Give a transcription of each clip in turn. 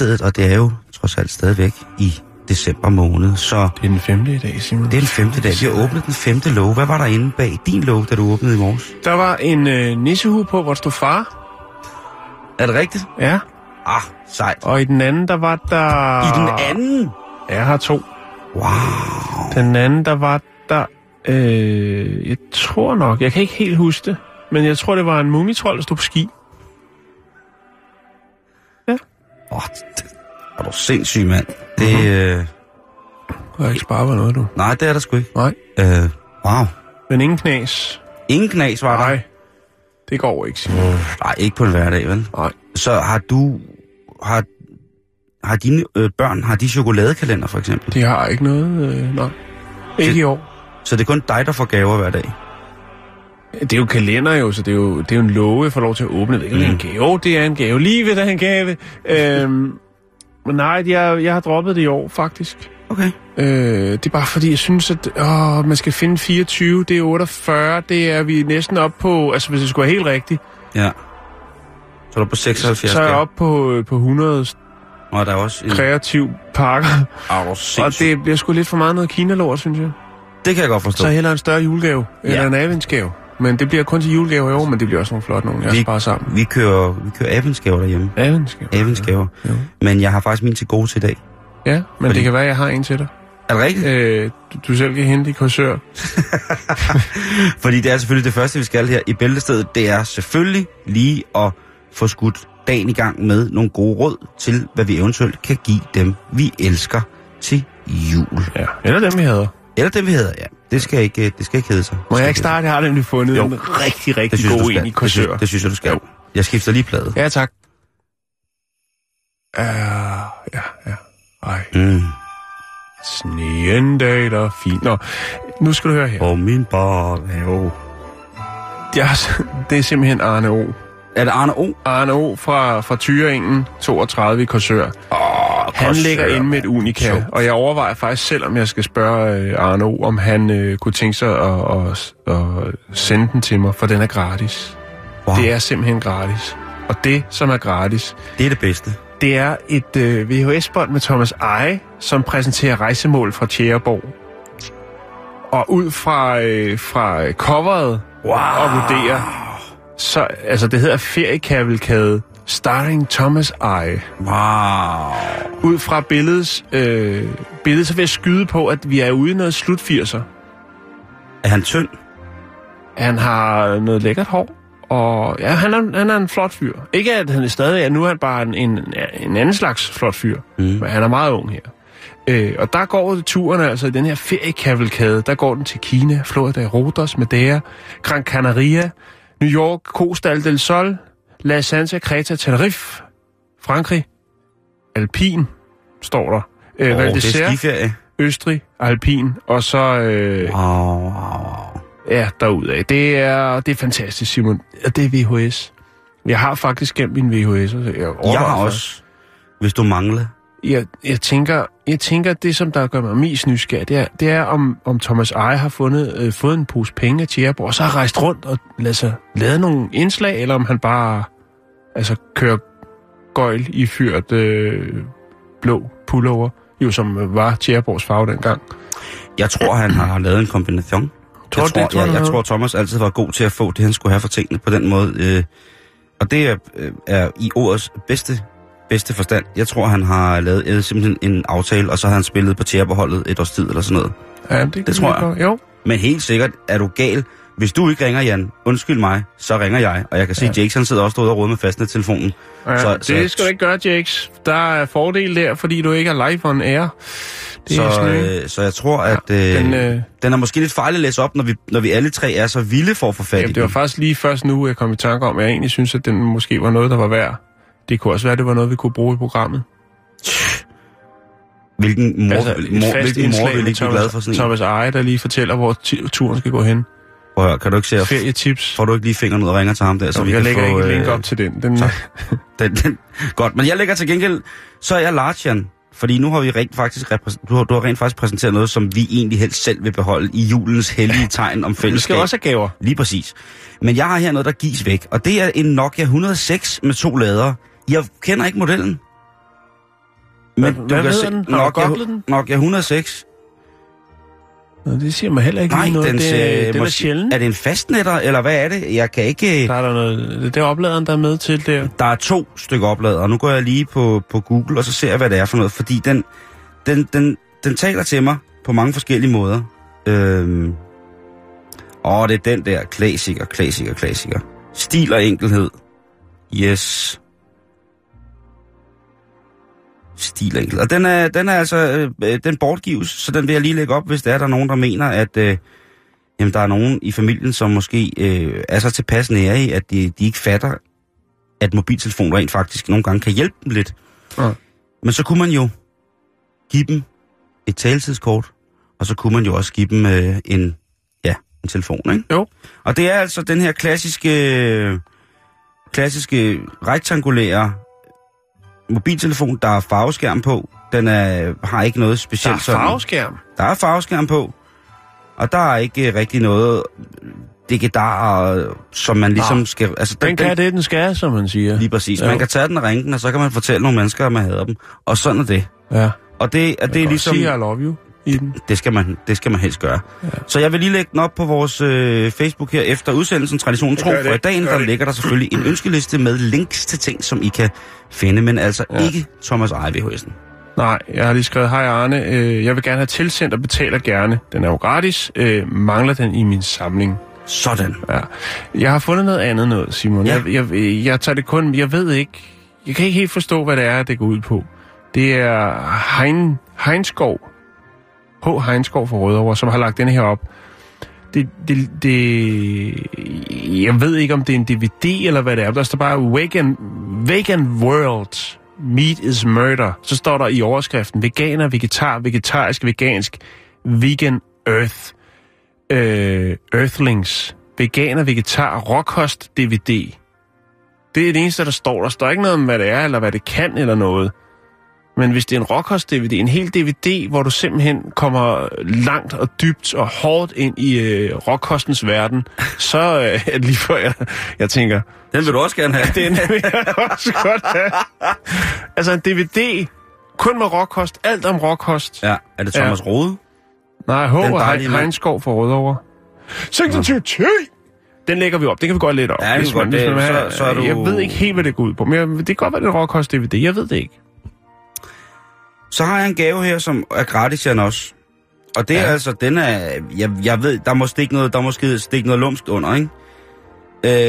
I bæltestedet, og det er jo trods alt stadigvæk i december måned, så Det er den femte i dag, Simon. det er den femte dag. Vi har åbnet den femte låge. Hvad var der inde bag din låge, da du åbnede i morges? Der var en øh, nissehue på, hvor stod far. Er det rigtigt? Ja. Ah, sejt. Og i den anden, der var der... I den anden? Ja, jeg har to. Wow. Den anden, der var der... Øh, jeg tror nok, jeg kan ikke helt huske det, men jeg tror, det var en mumitrol, der stod på ski. Åh, oh, er du sindssyg, mand. Det, Mhm. øh, Jeg har ikke sparet noget, du. nej, det er der sgu ikke. Nej. Øh, wow. Men ingen knas. Ingen knas var der? Nej. Det går ikke, Simon. Nej, ikke på en hverdag, vel? Nej. Så har du... Har, har dine øh, børn, har de chokoladekalender for eksempel? De har ikke noget... Øh, nej. Ikke Det- i år. Så det er kun dig, der får gaver hver dag? Det er jo kalender jo, så det er jo, det er jo en love, jeg får lov til at åbne. Det er Mm. en gave. Jo, det er en gave. Livet er en gave. øhm, men nej, jeg, jeg har droppet det i år, faktisk. Okay. Øh, det er bare fordi, jeg synes, at åh, man skal finde 24, det er 48, det er vi næsten op på, altså hvis det skulle være helt rigtigt, Ja. Så er du på 76 så er jeg gaver. op på, på 100 Og der er også en... kreativ pakker. Hvor Og det bliver sgu lidt for meget noget Kina-lort, synes jeg. det kan jeg godt forstå. Så hellere en større julegave, eller Ja. en adventsgave. Men det bliver kun til julegave i år, men det bliver også nogle flotte nogle, jeg Vi- sparer sammen. Vi kører, vi kører adventsgaver derhjemme. Adventsgave. Adventsgaver. Jo. Men jeg har faktisk min til gode til i dag. Ja, men Fordi- det kan være, at jeg har en til dig. Er det rigtigt? Øh, du, du selv kan hente i kursør. Fordi det er selvfølgelig det første, vi skal her i bæltestedet. Det er selvfølgelig lige at få skudt dagen i gang med nogle gode råd til, hvad vi eventuelt kan give dem, vi elsker til jul. Ja, eller dem, vi havde. Eller dem, vi hedder, ja. Det skal ikke, det skal ikke hedde sig. Må jeg ikke starte? Jeg har nemlig fundet Jo. en rigtig, Det rigtig synes god en i Det synes, det synes jeg, du skal. Jo. Jeg skifter lige plade. Ja, tak. Uh, ja, ja. Ej, Mm. sneen dag, der er fint. Nå, nu skal du høre her. Og min barnehave. Jeg, det er simpelthen Arne O. Er det Arne O? Arne O fra, fra Thyringen, 32 i Korsør. Oh, Han ligger inde med et unika, Sjovt. og jeg overvejer faktisk selv, om jeg skal spørge øh, Arne O, om han øh, kunne tænke sig at, at, at sende den til mig, for den er gratis. Wow. Det er simpelthen gratis. Og det, som er gratis, det er det bedste. det er et øh, VHS-bånd med Thomas Eje, som præsenterer rejsemål fra Tjæreborg. Og ud fra, øh, fra coveret Wow. og vurderer, så, altså det hedder Feriekavalkade Starring Thomas Eje. Wow. Ud fra billedets, øh, billedet, så vil jeg skyde på, at vi er ude i noget slut 80'er. Er han tynd? Han har noget lækkert hår, og ja, han er, han er en flot fyr. Ikke at han er stadig er, nu er han bare en, en, en anden slags flot fyr, Mm. men han er meget ung her. Øh, og der går turen altså i den her feriekavalkade, der går den til Kina, Florida, Rodos, Madeira, Gran Canaria, New York, Costa del Sol, La Santa Creta, Tenerife, Frankrig, Alpin, står der. Øh, Åh, Val d'Isère. Østrig, Alpin, og så øh, Wow, wow, wow. Ja, derudaf. Det er, det er fantastisk, Simon. Og det er VHS. Jeg har faktisk gemt min VHS. Jeg, Jeg har også, hvis du mangler. Jeg, jeg, tænker, jeg tænker, at det, som der gør mig mest nysgerrig, det er, det er om, om Thomas Eje har fundet, øh, fået en pose penge af Tjerborg, og så har rejst rundt og lavet, sig, lavet nogle indslag, eller om han bare altså, kører gøjl i fyrt øh, blå pullover, jo som øh, var Tjerborgs farve dengang. Jeg tror, han har lavet en kombination. Tror jeg, tror, det, tror jeg, jeg tror, Thomas altid var god til at få det, han skulle have for tingene på den måde. Øh, og det er, øh, er i ordets bedste, bedste forstand. Jeg tror, han har lavet øh, simpelthen en aftale, og så har han spillet på tjærebeholdet et års tid eller sådan noget. Ja, det, Det tror jeg. Jo, Men helt sikkert er du gal. Hvis du ikke ringer, Jan, undskyld mig, så ringer jeg. Og jeg kan se, Ja. at Jakes han sidder også derude og råder med fastnettelefonen. Ja, Så- så, så- det skal du ikke gøre, Jakes. Der er fordel der, fordi du ikke er live on air. Det er Så, sådan, øh, så jeg tror, at øh, den, øh, den er måske lidt farlig at læse op, når vi, når vi alle tre er så vilde for at få fat i Jamen, det var den. faktisk lige først nu, jeg kom i tanke om, at jeg egentlig synes, at den måske var noget, der var værd. Det kunne også være, at det var noget, vi kunne bruge i programmet. Hvilken mor, altså, mor, hvilken mor vil ikke blive glad for sådan? Thomas Eje, der lige fortæller, hvor turen skal gå hen. Prøv at høre, kan du ikke se, Ferietips. får du ikke lige fingeren ud og ringer til ham der, så Så vi jeg kan lægger få... ikke et link øh, op til den. den. Den, den, godt, men jeg lægger til gengæld, så er jeg Lartian. Fordi nu har vi rent faktisk, du har, du har rent faktisk præsenteret noget, som vi egentlig helst selv vil beholde i julens hellige tegn om vi skal fællesskab. også have gaver. Lige præcis. Men jeg har her noget, der gives væk, og det er en Nokia 106 med to ladere. Jeg kender ikke modellen. Hvad- du hvad kan se- den? Har du Nokia, googlet den? Nokia 106. Nå, det siger mig heller ikke Nej, noget. den, det, er- den er sjældent. Er det en fastnetter, eller hvad er det? Jeg kan ikke... Der er der noget, det er opladeren, der er med til der. Der er to stykker oplader, og nu går jeg lige på, på Google, og så ser jeg, hvad det er for noget. Fordi den, den, den, den taler til mig på mange forskellige måder. Øhm, åh, det er den der. Klassiker, klassiker, klassiker. Stil og enkelhed. Yes. Stil og den er, den er altså, øh, den bortgives, så den vil jeg lige lægge op, hvis der er der er nogen, der mener, at øh, jamen, der er nogen i familien, som måske øh, er så tilpas nære i, at de, de ikke fatter, at mobiltelefoner rent faktisk nogle gange kan hjælpe dem lidt. Ja. Men så kunne man jo give dem et taletidskort, og så kunne man jo også give dem øh, en, ja, en telefon, ikke? Jo. Og det er altså den her klassiske, klassiske rektangulære mobiltelefon, der er farveskærm på. Den er, har ikke noget Der specielt er sådan- farveskærm. der er farveskærm på, og der er ikke øh, rigtig noget digedar, som man ligesom Nå. skal... Altså, Den kan det, den skal, som man siger. Lige præcis. Jo. Man kan tage den og ringe den, og så kan man fortælle nogle mennesker, at man hader dem. Og sådan er det. Ja. Og det, og det er ligesom... sige, I love you i den. Det skal man, det skal man helst gøre. Ja. Så jeg vil lige lægge den op på vores øh, Facebook her efter udsendelsen Traditionen Tro. For i dagen, der det. ligger der selvfølgelig en ønskeliste med links til ting, som I kan finde, men altså ja. Ikke Thomas Eje VHS'en. Nej, jeg har lige skrevet, hej Arne, øh, jeg vil gerne have tilsendt og betaler gerne. Den er jo gratis. Øh, mangler den i min samling? Sådan. Ja. Jeg har fundet noget andet noget, Simon. Ja. Jeg, jeg, jeg tager det kun... Jeg ved ikke... Jeg kan ikke helt forstå, hvad det er, det går ud på. Det er Hein, Heinskov. H. Heinskov fra Rødovre, som har lagt den her op. Det, det, det, jeg ved ikke, om det er en DVD eller hvad det er. Der står bare Vegan, vegan World. Meat is murder. Så står der i overskriften veganer, vegetar, vegetarisk, vegansk, vegan earth øh, Earthlings, veganer, vegetar, råkost, DVD. Det er det eneste, der står. Der står ikke noget om, hvad det er, eller hvad det kan, eller noget. Men hvis det er en råkost-DVD, en hel DVD, hvor du simpelthen kommer langt og dybt og hårdt ind i øh, råkostens verden, så øh, er det lige før jeg, jeg tænker, Den vil du også gerne have. den vil jeg også godt have. Altså en DVD, kun med råkost, alt om råkost. Ja, er det Thomas ja. Rode? Nej, H. Den og dejlige Hein- mand. Heinskov fra Rødovre. 26 10! Den lægger vi op. Den kan vi godt lidt op. Ja, det er Hvis godt. man- hvis Det- man så- så er du- Jeg ved ikke helt, hvad det går ud på. Men jeg, det kan godt være, det er råkost DVD. Jeg ved det ikke. Så har jeg en gave her, som er gratis, Jan også. Og det er Ja. altså, den er, jeg, jeg ved, der må stikke noget, der må ske- stikke noget lumsk under, ikke?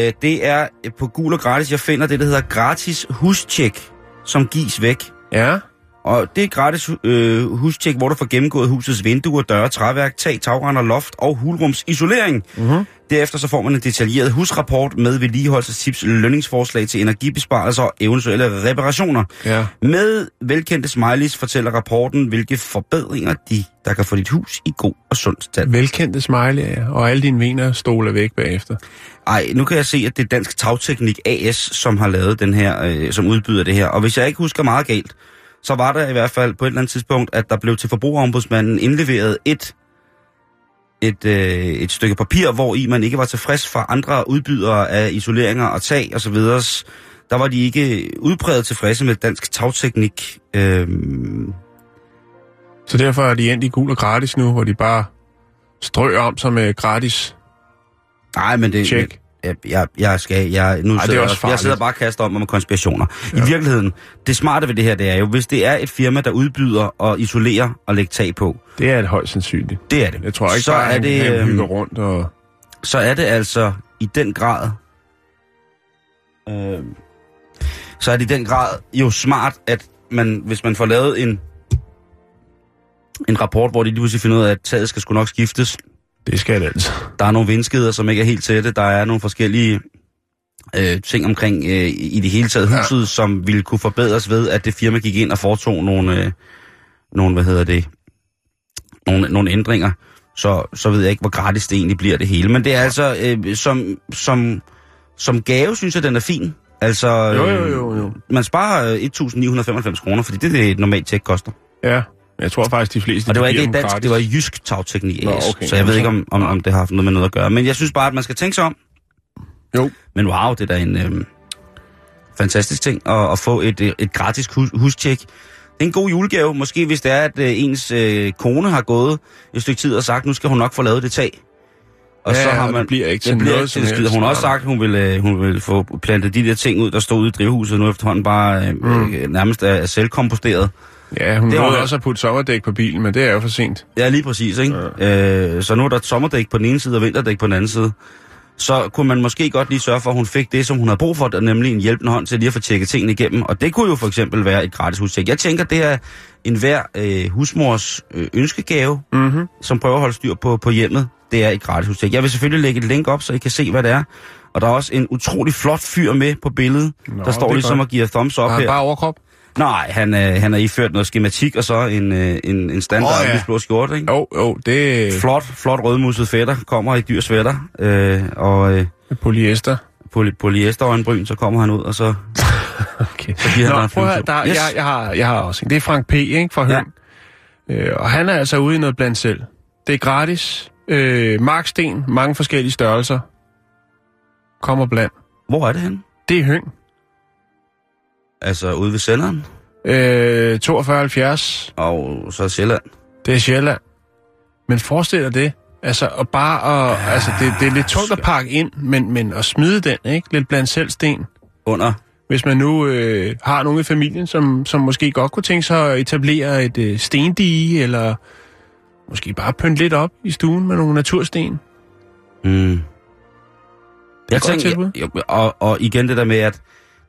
Øh, det er på gul og gratis, jeg finder det, der hedder gratis hustjek, som gives væk. Ja. Og det er gratis øh, hustjek, hvor du får gennemgået husets vinduer, døre, træværk, tag, tagrender, loft og hulrums isolering. Mm-hmm. Derefter så får man en detaljeret husrapport med vedligeholdelsestips, lønningsforslag til energibesparelser og eventuelle reparationer. Ja. Med velkendte smileys fortæller rapporten, hvilke forbedringer de, der kan få dit hus i god og sund stand. Velkendte smiley. Og alle dine vener stoler væk bagefter. Ej, nu kan jeg se, at det er Dansk Tagteknik AS, som har lavet den her, øh, som udbyder det her. Og hvis jeg ikke husker meget galt, så var der i hvert fald på et eller andet tidspunkt, at der blev til forbrugerombudsmanden indleveret et, et, øh, et stykke papir, hvor i man ikke var tilfreds fra andre udbydere af isoleringer og tag osv. Der var de ikke udpræget tilfredse med dansk tagteknik. Øh, Så derfor er de endt i gul og gratis nu, hvor de bare strøger om sig med gratis nej, men det, tjek. Jeg, jeg, skal, jeg, nu Ej, er sidder, jeg, jeg sidder bare og kaster om med konspirationer. Ja. I virkeligheden, det smarte ved det her, det er jo, hvis det er et firma, der udbyder og isolerer og lægger tag på, Det er det højst sandsynligt. det er det. Jeg tror ikke så bare, er han, det, han øhm, hygger rundt og... så er det altså i den grad, øh, så er det i den grad jo smart, at man, hvis man får lavet en, en rapport, hvor de lige pludselig finder ud af, at taget skal sgu nok skiftes, Det skal det altså. der er nogle vindskeder, som ikke er helt tætte, der er nogle forskellige øh, ting omkring øh, i det hele taget huset, ja. som ville kunne forbedres ved, at det firma gik ind og foretog nogle, øh, nogle hvad hedder det, nogle, nogle ændringer. Så, så ved jeg ikke, hvor gratis det egentlig bliver det hele. Men det er altså, øh, som, som, som gave, synes jeg, den er fin. Altså, Jo, jo, øh, jo, jo. man sparer øh, 1.995 kroner, fordi det er det, et normalt tjek koster. Ja, jeg tror faktisk, de fleste... Og det de var ikke i dem dansk, gratis. det var i jysk tagteknik Nå, okay. Så jeg ved ikke, om, om, om det har haft noget med noget at gøre. Men jeg synes bare, at man skal tænke sig om. Jo. Men wow, det er da en øhm, fantastisk ting at, at få et, øh, et gratis hus, hustjek. Det er en god julegave, måske hvis det er, at øh, ens øh, kone har gået et stykke tid og sagt, nu skal hun nok få lavet det tag. Og Ja, så har man, det bliver ikke til noget ikke som helst. Hun har også sagt, hun vil, øh, hun vil få plantet de der ting ud, der stod ude i drivhuset, nu efterhånden bare øh, Mm. øh, nærmest er, er selvkomposteret. Ja, hun Det nåede også at putte sommerdæk på bilen, men det er jo for sent. Ja, lige præcis, ikke? Ja. Øh, så nu er der sommerdæk på den ene side og vinterdæk på den anden side. Så kunne man måske godt lige sørge for, at hun fik det, som hun havde brug for, nemlig en hjælpende hånd til lige at få tjekket tingene igennem. Og det kunne jo for eksempel være et gratis hustjek. Jeg tænker, det er en hver øh, husmors øh, ønskegave, Mm-hmm. som prøver at holde styr på, på hjemmet. Det er et gratis hustjek. Jeg vil selvfølgelig lægge et link op, så I kan se, hvad det er. Og der er også en utrolig flot fyr med på billedet, Nå, der står ligesom godt. og giver thumbs up Har her. bare overkrop? Nej, han, øh, han har iført noget skematik og så en, øh, en, en standard oh, ja. blå skjorte, ikke? Jo, jo, det Flot, flot rødmusset fætter kommer i dyr sweater, øh, og øh, polyester. poly, polyesterøjenbryn, så kommer han ud, og så, Okay. så giver han Nå, en prøv at der, yes. jeg, jeg, har, jeg har også en. Det er Frank P. Ikke, fra Høng. Ja. Øh, og han er altså ude i noget blandt selv. Det er gratis. Øh, marksten, mange forskellige størrelser. Kommer blandt. Hvor er det henne? Det er Høng. Altså ude ved senderen, Øh, 72. og så Sjælland. Det er Sjælland. Men forestil dig det. Altså, og bare at, ja, altså, det, det er lidt tungt at pakke ind, men, men at smide den, ikke? Lidt blandt selv sten. Under. Hvis man nu øh, har nogen i familien, som, som måske godt kunne tænke sig at etablere et øh, stendige, eller måske bare pynte lidt op i stuen med nogle natursten. Mm. Jeg godt tilbud. tænker, jo, og, og igen det der med, at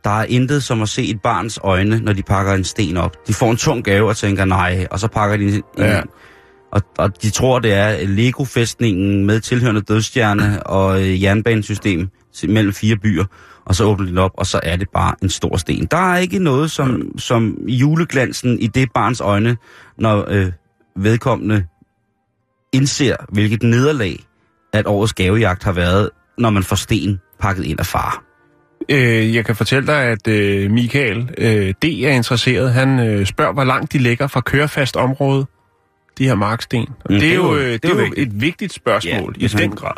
der er intet som at se et barns øjne, når de pakker en sten op. De får en tung gave og tænker, nej, og så pakker de en, Ja. og, og de tror, det er Lego-fæstningen med tilhørende dødstjerne og øh, jernbanesystem mellem fire byer, og så åbner de den op, og så er det bare en stor sten. Der er ikke noget som, som juleglansen i det barns øjne, når øh, vedkommende indser, hvilket nederlag, at årets gavejagt har været, når man får sten pakket ind af far. Øh, jeg kan fortælle dig, at øh, Michael øh, D. er interesseret. Han øh, spørger, hvor langt de ligger fra kørefast område, de her marksten. Og Mm, det, er jo, øh, det er det er jo vigtigt. et vigtigt spørgsmål Ja, i hvis han- den grad.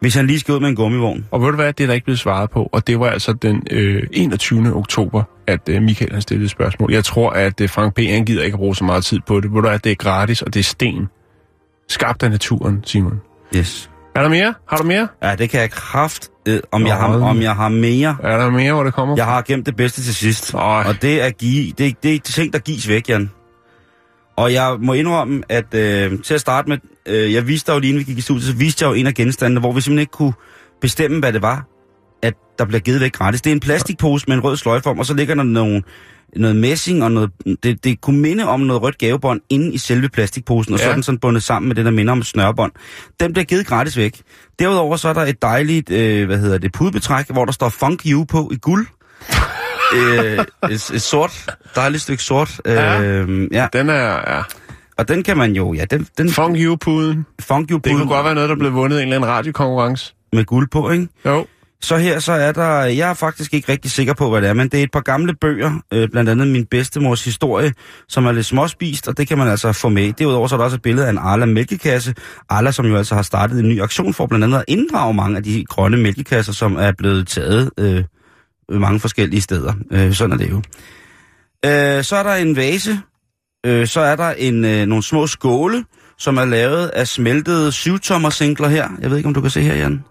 Hvis han lige skal ud med en gummivogn. Og ved du hvad, det er der ikke blevet svaret på, og det var altså den øh, 21. oktober, at øh, Michael har stillet et spørgsmål. Jeg tror, at øh, Frank P. han gider ikke at bruge så meget tid på det. Ved du hvad, det er gratis, og det er sten. Skabt af naturen, Simon. Yes. Er der mere? Har du mere? Ja, det kan jeg kraft, øh, om, jeg har, om jeg har mere. Er der mere, hvor det kommer? Jeg har gemt det bedste til sidst. Øj. Og det er, give, det, det er ting, der gives væk, Jan. Og jeg må indrømme, at øh, til at starte med, øh, jeg viste dig jo lige inden vi gik i studiet, så viste jeg jo en af genstandene, hvor vi simpelthen ikke kunne bestemme, hvad det var, at der bliver givet væk gratis. Det er en plastikpose med en rød sløjfe om, og så ligger der nogle, noget messing og noget... Det, det kunne minde om noget rødt gavebånd inde i selve plastikposen, og ja. så er den sådan bundet sammen med det, der minder om snørbånd. Den bliver givet gratis væk. Derudover så er der et dejligt, øh, hvad hedder det, pudebetræk, hvor der står Funk You på i guld. øh, et, et sort, dejligt stykke sort. Ja. Øh, ja. Den er, ja. Og den kan man jo, ja, den, den Funk You-puden. Funk You Det kunne godt være noget, der blev vundet i en eller anden radiokonkurrence. med guld på, ikke? Jo. Så her, så er der, jeg er faktisk ikke rigtig sikker på, hvad det er, men det er et par gamle bøger, øh, blandt andet min bedstemors historie, som er lidt småspist, og det kan man altså få med. Derudover så er der også et billede af en Arla mælkekasse. Arla, som jo altså har startet en ny aktion for blandt andet at inddrage mange af de grønne mælkekasser, som er blevet taget øh, mange forskellige steder. Øh, sådan er det jo. Øh, så er der en vase, øh, så er der en, øh, nogle små skåle, som er lavet af smeltede syvtommer singler her. Jeg ved ikke, om du kan se her, Jan.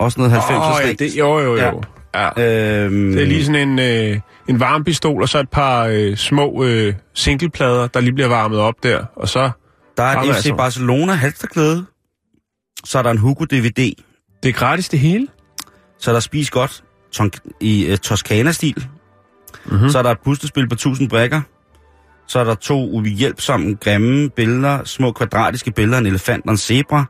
Også noget 90'er Åh, ja, det, jo, jo, jo. Ja. Ja. Øhm, Det er lige sådan en, øh, en varmpistol, og så et par øh, små øh, singleplader, der lige bliver varmet op der. Og så, der er et FC altså. Barcelona halsterklæde. Så er der en Hugo DVD. det er gratis det hele. Så er der Spis Godt i uh, Toscana-stil. Mm-hmm. Så er der et puslespil på 1000 brækker. Så er der to uhjælpsomme, grimme billeder, små kvadratiske billeder af en elefant og en zebra.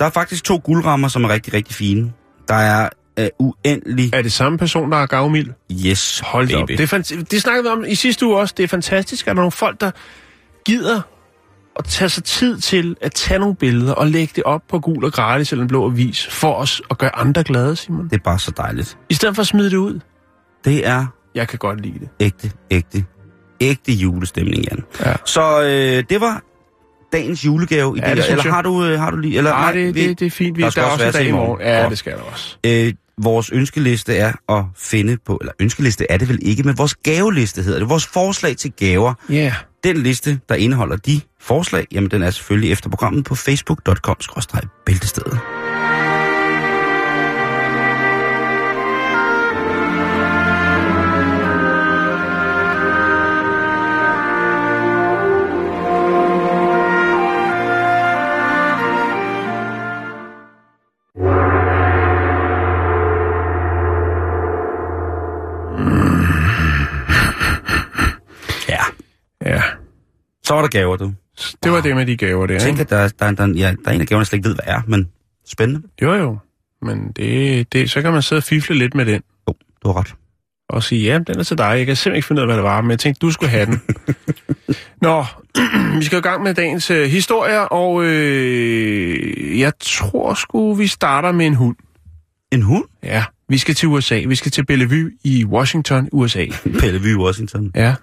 Der er faktisk to guldrammer, som er rigtig, rigtig fine. Der er uh, uendelig... Er det samme person, der er gavmild? Yes, Hold da op. baby. Det, fant- det snakkede vi om i sidste uge også. Det er fantastisk, at der er nogle folk, der gider at tage sig tid til at tage nogle billeder og lægge det op på gul og gratis eller en blå avis for os at gøre andre glade, Simon. Det er bare så dejligt. I stedet for at smide det ud. Det er Jeg kan godt lide det. ægte, ægte, ægte julestemning, Jan. Ja. Så øh, det var dagens julegave i Ja, det, det Eller jeg. har du, øh, har du lige... Eller, Nej, det, det, det er fint. Vi, der skal der er også også være en dag i morgen. morgen. Ja, Godt. det skal der også. Øh, vores ønskeliste er at finde på, eller ønskeliste er det vel ikke, men vores gaveliste hedder det. Vores forslag til gaver. Ja. Yeah. Den liste, der indeholder de forslag, jamen den er selvfølgelig efter programmet på facebook.com-bæltestedet. så var der gaver, du. Det var det med de gaver der, Jeg tænker, der, er- der, er- der, ja, der er en af gaverne, jeg slet ikke ved, hvad er, men spændende. Jo, jo. Men det, det, så kan man sidde og fifle lidt med den. Jo, du har ret. og sige, ja, den er til dig. Jeg kan simpelthen ikke finde ud af, hvad det var, men jeg tænkte, du skulle have den. Nå, vi skal i gang med dagens øh, historier, og øh, jeg tror sgu, vi starter med en hund. En hund? Ja, vi skal til USA. Vi skal til Bellevue i Washington, USA. Bellevue, Washington. Ja,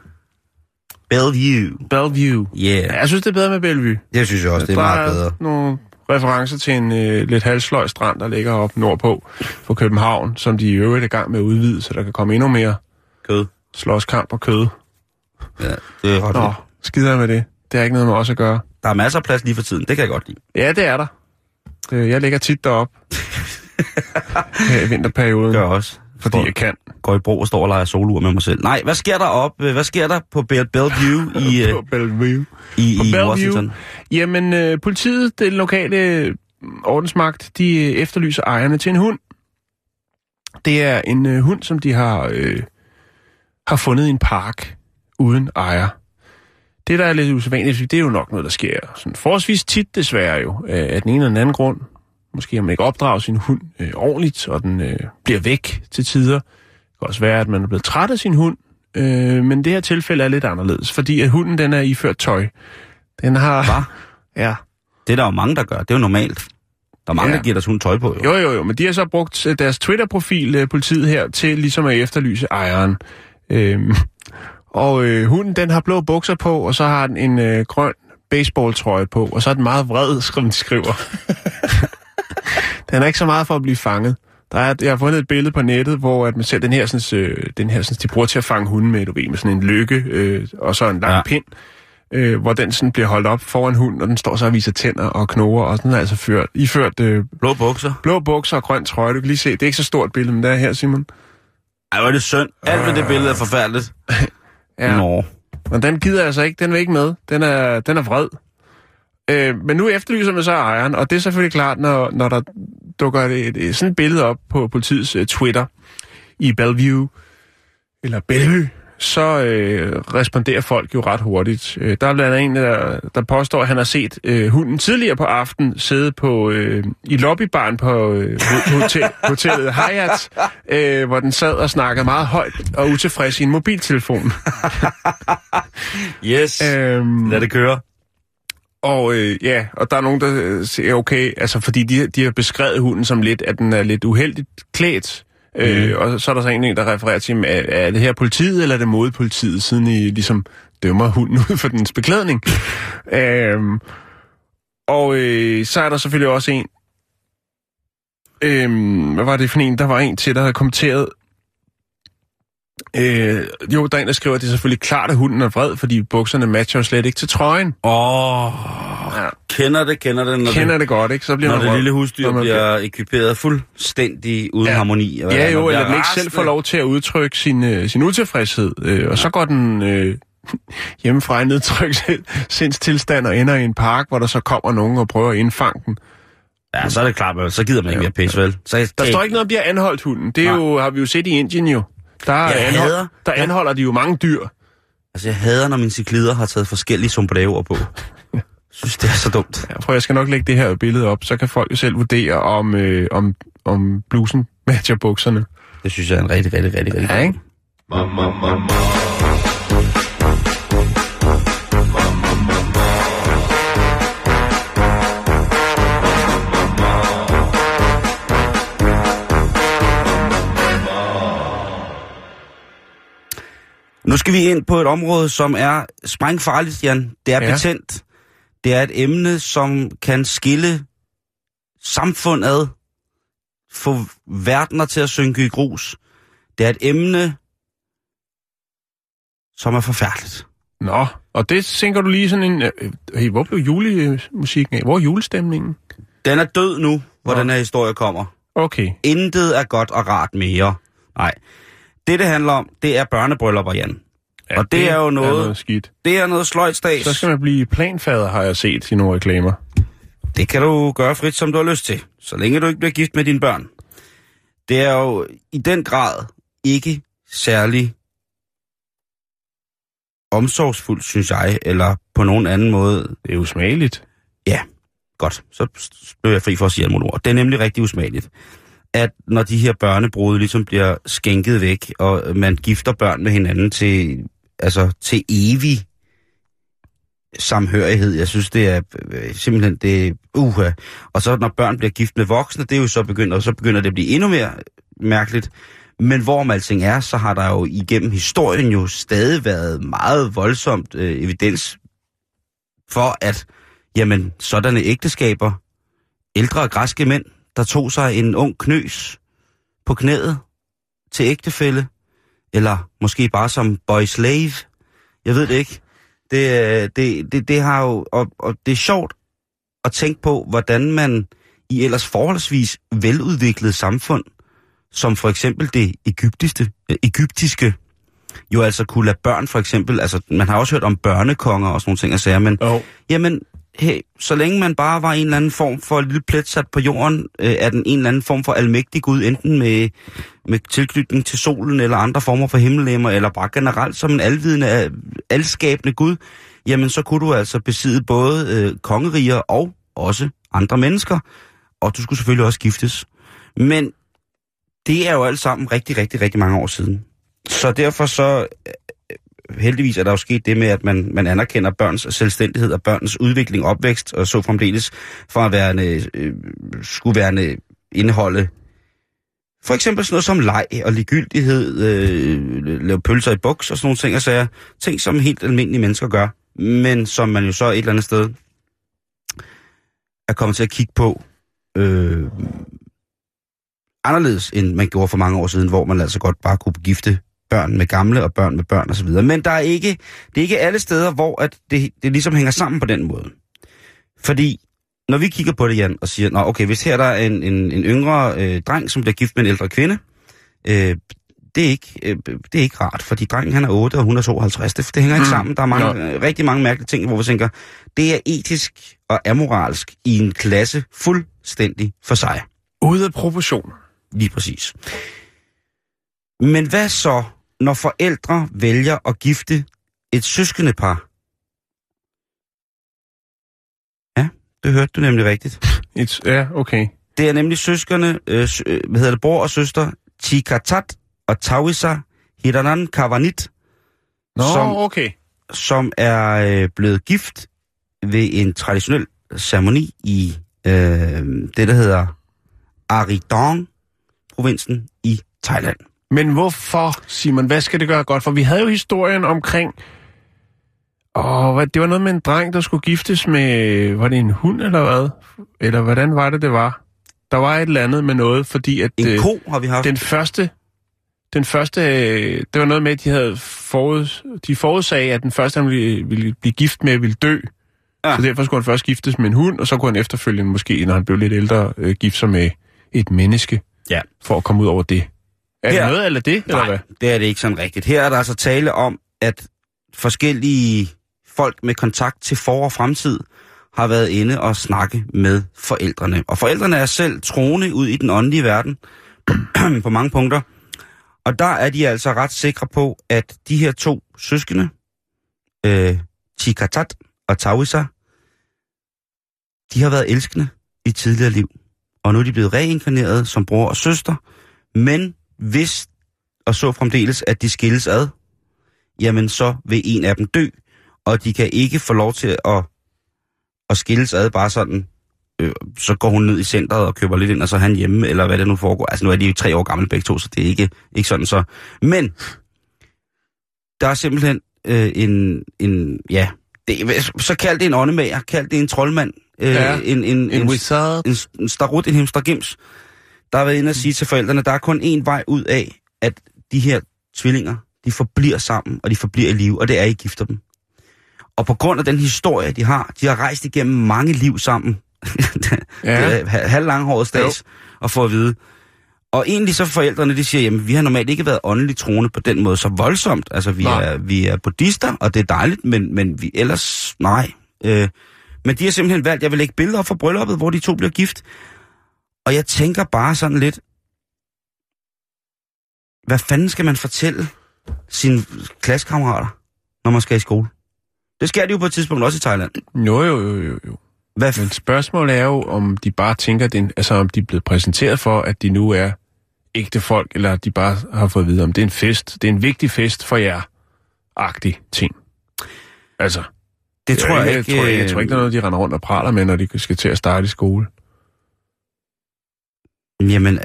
Bellevue. Bellevue. Yeah. Ja, jeg synes, det er bedre med Bellevue. Det synes jeg også, det er der meget bedre. nogle referencer til en øh, lidt halvsløj strand, der ligger op nordpå på København, som de i øvrigt er i gang med at udvide, så der kan komme endnu mere Kød. slåskamp og kød. Ja, det er ret Nå, skider med det. Det er ikke noget med os at gøre. Der er masser af plads lige for tiden, det kan jeg godt lide. Ja, det er der. Øh, Jeg ligger tit derop her i vinterperioden, Gør også. Fordi jeg kan. Går i bro og står og leger solur med mig selv. Nej, hvad sker der op? Hvad sker der på Bell- Bellevue i, øh, På Bellevue. i, På i Bellevue. Washington? Jamen, øh, politiet, den lokale øh, ordensmagt, de øh, efterlyser ejerne til en hund. Det er en øh, hund, som de har, øh, har fundet i en park uden ejer. Det, der er lidt usædvanligt, det er jo nok noget, der sker sådan forholdsvis tit desværre jo, øh, af den ene eller den anden grund. Måske har man ikke opdraget sin hund øh, ordentligt, og den øh, bliver væk til tider. Det kan også være, at man er blevet træt af sin hund, øh, men det her tilfælde er lidt anderledes, fordi at hunden den er iført tøj. Den har... Hva? Ja. Det er der jo mange, der gør. Det er jo normalt. Der er mange, Ja. der giver deres hund tøj på, jo. Jo, jo, jo, men de har så brugt øh, deres Twitter-profil, øh, politiet her, til ligesom at efterlyse ejeren. Øhm, og øh, hunden, den har blå bukser på, og så har den en øh, grøn baseballtrøje på, og så er den meget vred, som de skriver. den er ikke så meget for at blive fanget. Der er, jeg har fundet et billede på nettet, hvor at man ser den her, sådan, øh, den her sådan, de bruger til at fange hunden med, du ved, med sådan en lykke, øh, og så en lang Ja. pind, øh, hvor den sådan bliver holdt op foran hunden, og den står så og viser tænder og knoger, og den er altså ført, iført øh, Blå bukser. blå bukser og grøn trøje. Du kan lige se, det er ikke så stort billede, men det er her, Simon. Ej, hvor er det synd. Alt ved det billede er forfærdeligt. Ja. Nå. Men den gider altså ikke, den vil ikke med. Den er, den er vred. Øh, men nu efterlyser man så ejeren, og det er selvfølgelig klart, når, når der dukker et, et, sådan et billede op på politiets uh, Twitter i Bellevue, eller Bellevue, så øh, responderer folk jo ret hurtigt. Øh, der er blandt andet en, der, der påstår, at han har set øh, hunden tidligere på aften sidde på øh, i lobbybaren på øh, ho- hotel, hotellet Hyatt, øh, hvor den sad og snakkede meget højt og utilfreds i en mobiltelefon. Yes. øhm, Lad det køre. Og øh, ja, og der er nogen, der øh, siger, okay, altså fordi de, de har beskrevet hunden som lidt, at den er lidt uheldigt klædt. Mm. Øh, og så er der så en, der refererer til, er, er det her politiet, eller er det modpolitiet, siden I ligesom dømmer hunden ud for dens beklædning. øhm, og øh, så er der selvfølgelig også en, øhm, hvad var det for en? Der var en til, der havde kommenteret, Øh, jo, der er en, der skriver, at det er selvfølgelig klart, at hunden er vred, fordi bukserne matcher jo slet ikke til trøjen. Åh, Ja. Kender det, kender det, når, Kender det, det godt, ikke? Så bliver når man det lille husdyr man bliver ekviperet fuldstændig uden Ja. harmoni. og Ja, jo, bliver eller den ikke selv får lov til at udtrykke sin, øh, sin utilfredshed. Øh, og så går den øh, hjemmefra i sindstilstand og ender i en park, hvor der så kommer nogen og prøver at indfange den. Ja, så er det klart, så gider man ikke mere pis, vel? Så, Der står ikke noget om, de har anholdt hunden. Det er jo, har vi jo set i Indien jo. Der, Jeg anhold, hader- der anholder de jo mange dyr. Altså, jeg hader, når mine cyklider har taget forskellige sombreroer på. Jeg synes, det er så dumt. Ja, prøv, jeg skal nok lægge det her billede op, så kan folk jo selv vurdere, om, øh, om, om blusen matcher bukserne. Det synes jeg er en rigtig, rigtig, rigtig, rigtig Ja, ikke? Nu skal vi ind på et område, som er sprængfarligt, Jan. Det er Ja. betændt. Det er et emne, som kan skille samfund ad, få verdener til at synke i grus. Det er et emne, som er forfærdeligt. Nå, og det tænker du lige sådan en... Øh, hey, hvor blev julemusikken af? Hvor er julestemningen? Den er død nu, hvor Nå. den her historie kommer. Okay. Intet er godt og rart mere. Nej. Det, det handler om, det er børnebryllupper, Jan. Ja, Og det er jo noget- Er noget skidt. Det er noget sløjt stas. Så skal man blive planfader, har jeg set i nogle reklamer. Det kan du gøre frit, som du har lyst til, så længe du ikke bliver gift med dine børn. Det er jo i den grad ikke særlig omsorgsfuldt, synes jeg, eller på nogen anden måde. Det er usmageligt. Godt, så blev jeg fri for at sige alt ord. Det er nemlig rigtig usmageligt, at når de her børnebrude ligesom bliver skænket væk, og man gifter børn med hinanden til, altså, til evig samhørighed. Jeg synes, det er øh, simpelthen, det er uha. Og så når børn bliver gift med voksne, det er jo så begynder, så begynder det at blive endnu mere mærkeligt. Men hvorom alting er, så har der jo igennem historien jo stadig været meget voldsomt øh, evidens for, at jamen, sådanne ægteskaber, ældre græske mænd, der tog sig en ung knøs på knæet til ægtefælle, eller måske bare som boy slave, jeg ved det ikke. Det, øh, det, det, det har jo, og, og det er sjovt at tænke på, hvordan man i ellers forholdsvis veludviklet samfund, som for eksempel det egyptiske, øh, egyptiske jo altså kunne lade børn for eksempel, altså man har også hørt om børnekonger og sådan nogle ting og sager, men Oh. jamen, hey, så længe man bare var en eller anden form for lille plet sat på jorden, øh, er den en eller anden form for almægtig Gud, enten med, med tilknytning til solen eller andre former for himmellemmer, eller bare generelt som en alvidende, alskabende Gud, jamen så kunne du altså besidde både øh, kongeriger og også andre mennesker, og du skulle selvfølgelig også giftes. Men det er jo alt sammen rigtig, rigtig, rigtig mange år siden. Så derfor så heldigvis er der jo sket det med, at man, man anerkender børns selvstændighed og børns udvikling, opvækst og så fremdeles fra at være, øh, skulle være øh, indeholde for eksempel sådan noget som leg og ligegyldighed, øh, lave pølser i buks og sådan nogle ting og sager. Ting, som helt almindelige mennesker gør, men som man jo så et eller andet sted er kommet til at kigge på øh, anderledes, end man gjorde for mange år siden, hvor man altså godt bare kunne gifte børn med gamle og børn med børn osv. Men der er ikke, det er ikke alle steder, hvor at det, det ligesom hænger sammen på den måde. Fordi når vi kigger på det, Jan, og siger, Nå, okay, hvis her der er en, en, en yngre øh, dreng, som bliver gift med en ældre kvinde, øh, det, er ikke, øh, det er ikke rart, fordi drengen han er 8, og hun er 52. Det, det hænger ikke Mm. sammen. Der er mange, øh, rigtig mange mærkelige ting, hvor vi tænker, det er etisk og amoralsk i en klasse fuldstændig for sig. Ude af proportion. Lige præcis. Men hvad så, når forældre vælger at gifte et søskendepar? Ja, det hørte du nemlig rigtigt. Et, ja, okay. Det er nemlig søskerne, øh, sø- øh, hvad hedder det, bror og søster, Chikatat og Tawisa Hiranan Kavanit, Nå, Som- okay. som er øh, blevet gift ved en traditionel ceremoni i øh, det, der hedder Aridong-provinsen i Thailand. Men hvorfor, Simon? Hvad skal det gøre godt? For vi havde jo historien omkring... Åh, hvad, det var noget med en dreng, der skulle giftes med... Var det en hund, eller hvad? Eller hvordan var det, det var? Der var et eller andet med noget, fordi at... En øh, ko har vi haft. Den første... Den første... øh, Det var noget med, at de havde forud, de forudsagde, at den første, han ville, ville blive gift med, ville dø. Ja. Så derfor skulle han først giftes med en hund, og så kunne han efterfølgende måske, når han blev lidt ældre, øh, gifte sig med et menneske. Ja. For at komme ud over det. Er Her- det noget eller det, Nej, eller hvad? det er det ikke sådan rigtigt. Her er der altså tale om, at forskellige folk med kontakt til for- og fremtid har været inde og snakke med forældrene. Og forældrene er selv troende ud i den åndelige verden på mange punkter. Og der er de altså ret sikre på, at de her to søskende, øh, Chikatat og Tawisa, de har været elskende i tidligere liv. Og nu er de blevet reinkarneret som bror og søster. Men hvis og så fremdeles, at de skilles ad, jamen så vil en af dem dø, og de kan ikke få lov til at, at skilles ad bare sådan, øh, så går hun ned i centret og køber lidt ind, og så er han hjemme, eller hvad det nu foregår. Altså nu er de jo tre år gamle begge to, så det er ikke, ikke sådan så. Men, der er simpelthen øh, en, en, ja, det, så kald det en åndemager, kald det en troldmand, øh, Ja, en, en, En wizard. en, en starut, en hemstergims, der har været inde og sige til forældrene, der er kun én vej ud af, at de her tvillinger, de forbliver sammen, og de forbliver i live, og det er, at I gifter dem. Og på grund af den historie, de har, de har rejst igennem mange liv sammen, Ja. halvlanghåret stads, og få at vide. Og egentlig så forældrene, de siger, jamen vi har normalt ikke været åndeligt troende på den måde så voldsomt. Altså vi, Nej. er, vi er buddhister, og det er dejligt, men, men vi ellers, nej. Øh, men de har simpelthen valgt, jeg vil lægge billeder op for brylluppet, hvor de to bliver gift. Og jeg tænker bare sådan lidt, hvad fanden skal man fortælle sine klassekammerater, når man skal i skole? Det skal de jo på et tidspunkt også i Thailand. Jo, jo, jo, jo, jo. Hvad Men spørgsmålet er jo, om de bare tænker, den, altså om de er blevet præsenteret for, at de nu er ægte folk, eller at de bare har fået at vide, om det er en fest. Det er en vigtig fest for jer. Agtig ting. Altså, det tror jeg, ikke. Jeg tror, jeg, jeg øh, tror ikke, der er noget, de render rundt og praler med, når de skal til at starte i skole. Jamen,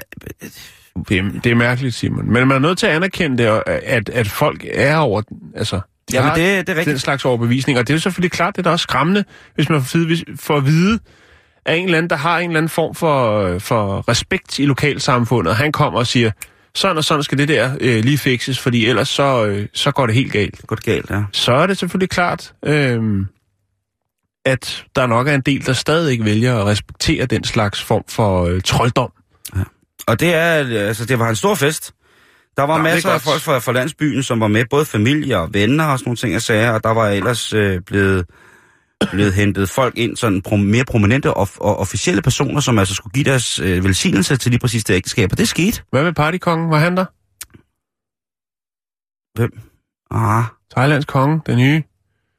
Det er, det er mærkeligt, Simon. Men man er nødt til at anerkende det, at, at folk er over... Altså, de jamen det, det er den rigtigt. slags overbevisning. Og det er jo selvfølgelig klart, det er også skræmmende, hvis man får, at vide af en eller anden, der har en eller anden form for, for respekt i lokalsamfundet, og han kommer og siger, sådan og sådan skal det der øh, lige fikses, fordi ellers så, øh, så går det helt galt. Godt galt, ja. Så er det selvfølgelig klart, øh, at der nok er en del, der stadig ikke vælger at respektere den slags form for øh, trolddom. Og det er, altså, det var en stor fest. Der var Nå, er masser af folk fra, fra landsbyen, som var med, både familie og venner og sådan nogle ting, jeg sagde, og der var ellers øh, blevet, blevet hentet folk ind, sådan pro, mere prominente og, og officielle personer, som altså skulle give deres øh, velsignelse til lige præcis det ægteskab, og det skete. Hvad med partykongen? Var han der? Ah, Thailands konge, den nye.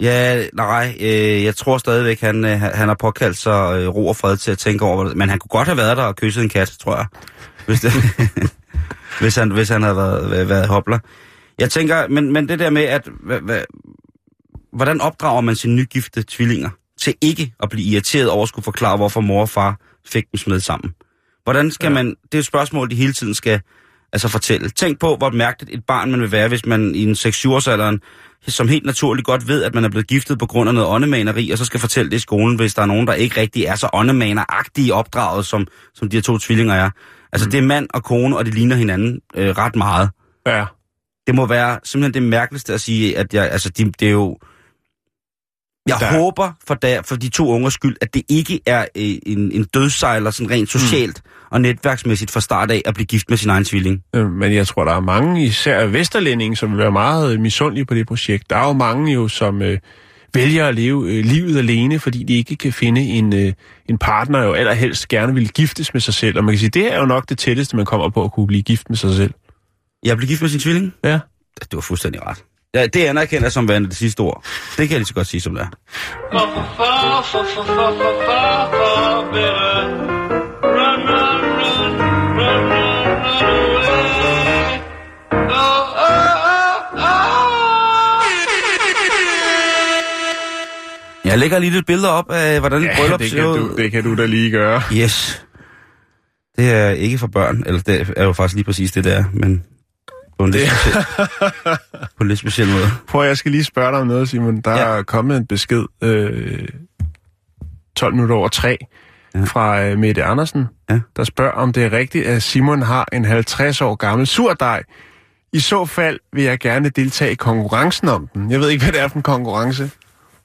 Ja, nej, øh, jeg tror stadigvæk, han, øh, han har påkaldt sig øh, ro og fred til at tænke over det, men han kunne godt have været der og kysset en kat, tror jeg, hvis, det, hvis, han, hvis han havde været, været, hopler. Jeg tænker, men, men det der med, at hva, hva, hvordan opdrager man sine nygifte tvillinger til ikke at blive irriteret over at skulle forklare, hvorfor mor og far fik dem smed sammen? Hvordan skal ja. man, det er et spørgsmål, de hele tiden skal altså fortælle. Tænk på, hvor mærkeligt et barn man vil være, hvis man i en 6-7-årsalderen, som helt naturligt godt ved, at man er blevet giftet på grund af noget åndemaneri, og så skal fortælle det i skolen, hvis der er nogen, der ikke rigtig er så åndemaneragtige opdraget, som, som de her to tvillinger er. Altså, mm. det er mand og kone, og de ligner hinanden øh, ret meget Ja. det må være simpelthen det mærkeligste at sige, at jeg, altså, de, det er jo... Jeg Der- håber for, der, for de to ungers skyld, at det ikke er øh, en, en dødssejler sådan rent socialt mm. og netværksmæssigt fra start af at blive gift med sin egen tvilling. Øh, Men jeg tror, der er mange, især vesterlændinge, som vil være meget øh, misundelige på det projekt. Der er jo mange jo, som øh, vælger at leve øh, livet alene, fordi de ikke kan finde en, øh, en partner, og allerhelst gerne vil giftes med sig selv. Og man kan sige, det er jo nok det tætteste, man kommer på at kunne blive gift med sig selv. Jeg blev gift med sin tvilling? Ja. Det var fuldstændig ret. Ja, det anerkender jeg som værende det sidste ord. Det kan jeg lige så godt sige, som det er. Jeg lægger lige lidt billeder op af, hvordan ja, bryllup det kan, du, det kan du da lige gøre. Yes. Det er ikke for børn, eller det er jo faktisk lige præcis det, der er, men på en lidt, speciel, på en lidt speciel måde. Prøv, jeg skal lige spørge dig om noget, Simon. Der Ja. er kommet en besked øh, 12 minutter over 3 Ja. fra øh, Mette Andersen, Ja. der spørger, om det er rigtigt, at Simon har en 50 år gammel surdej. I så fald vil jeg gerne deltage i konkurrencen om den. Jeg ved ikke, hvad det er for en konkurrence.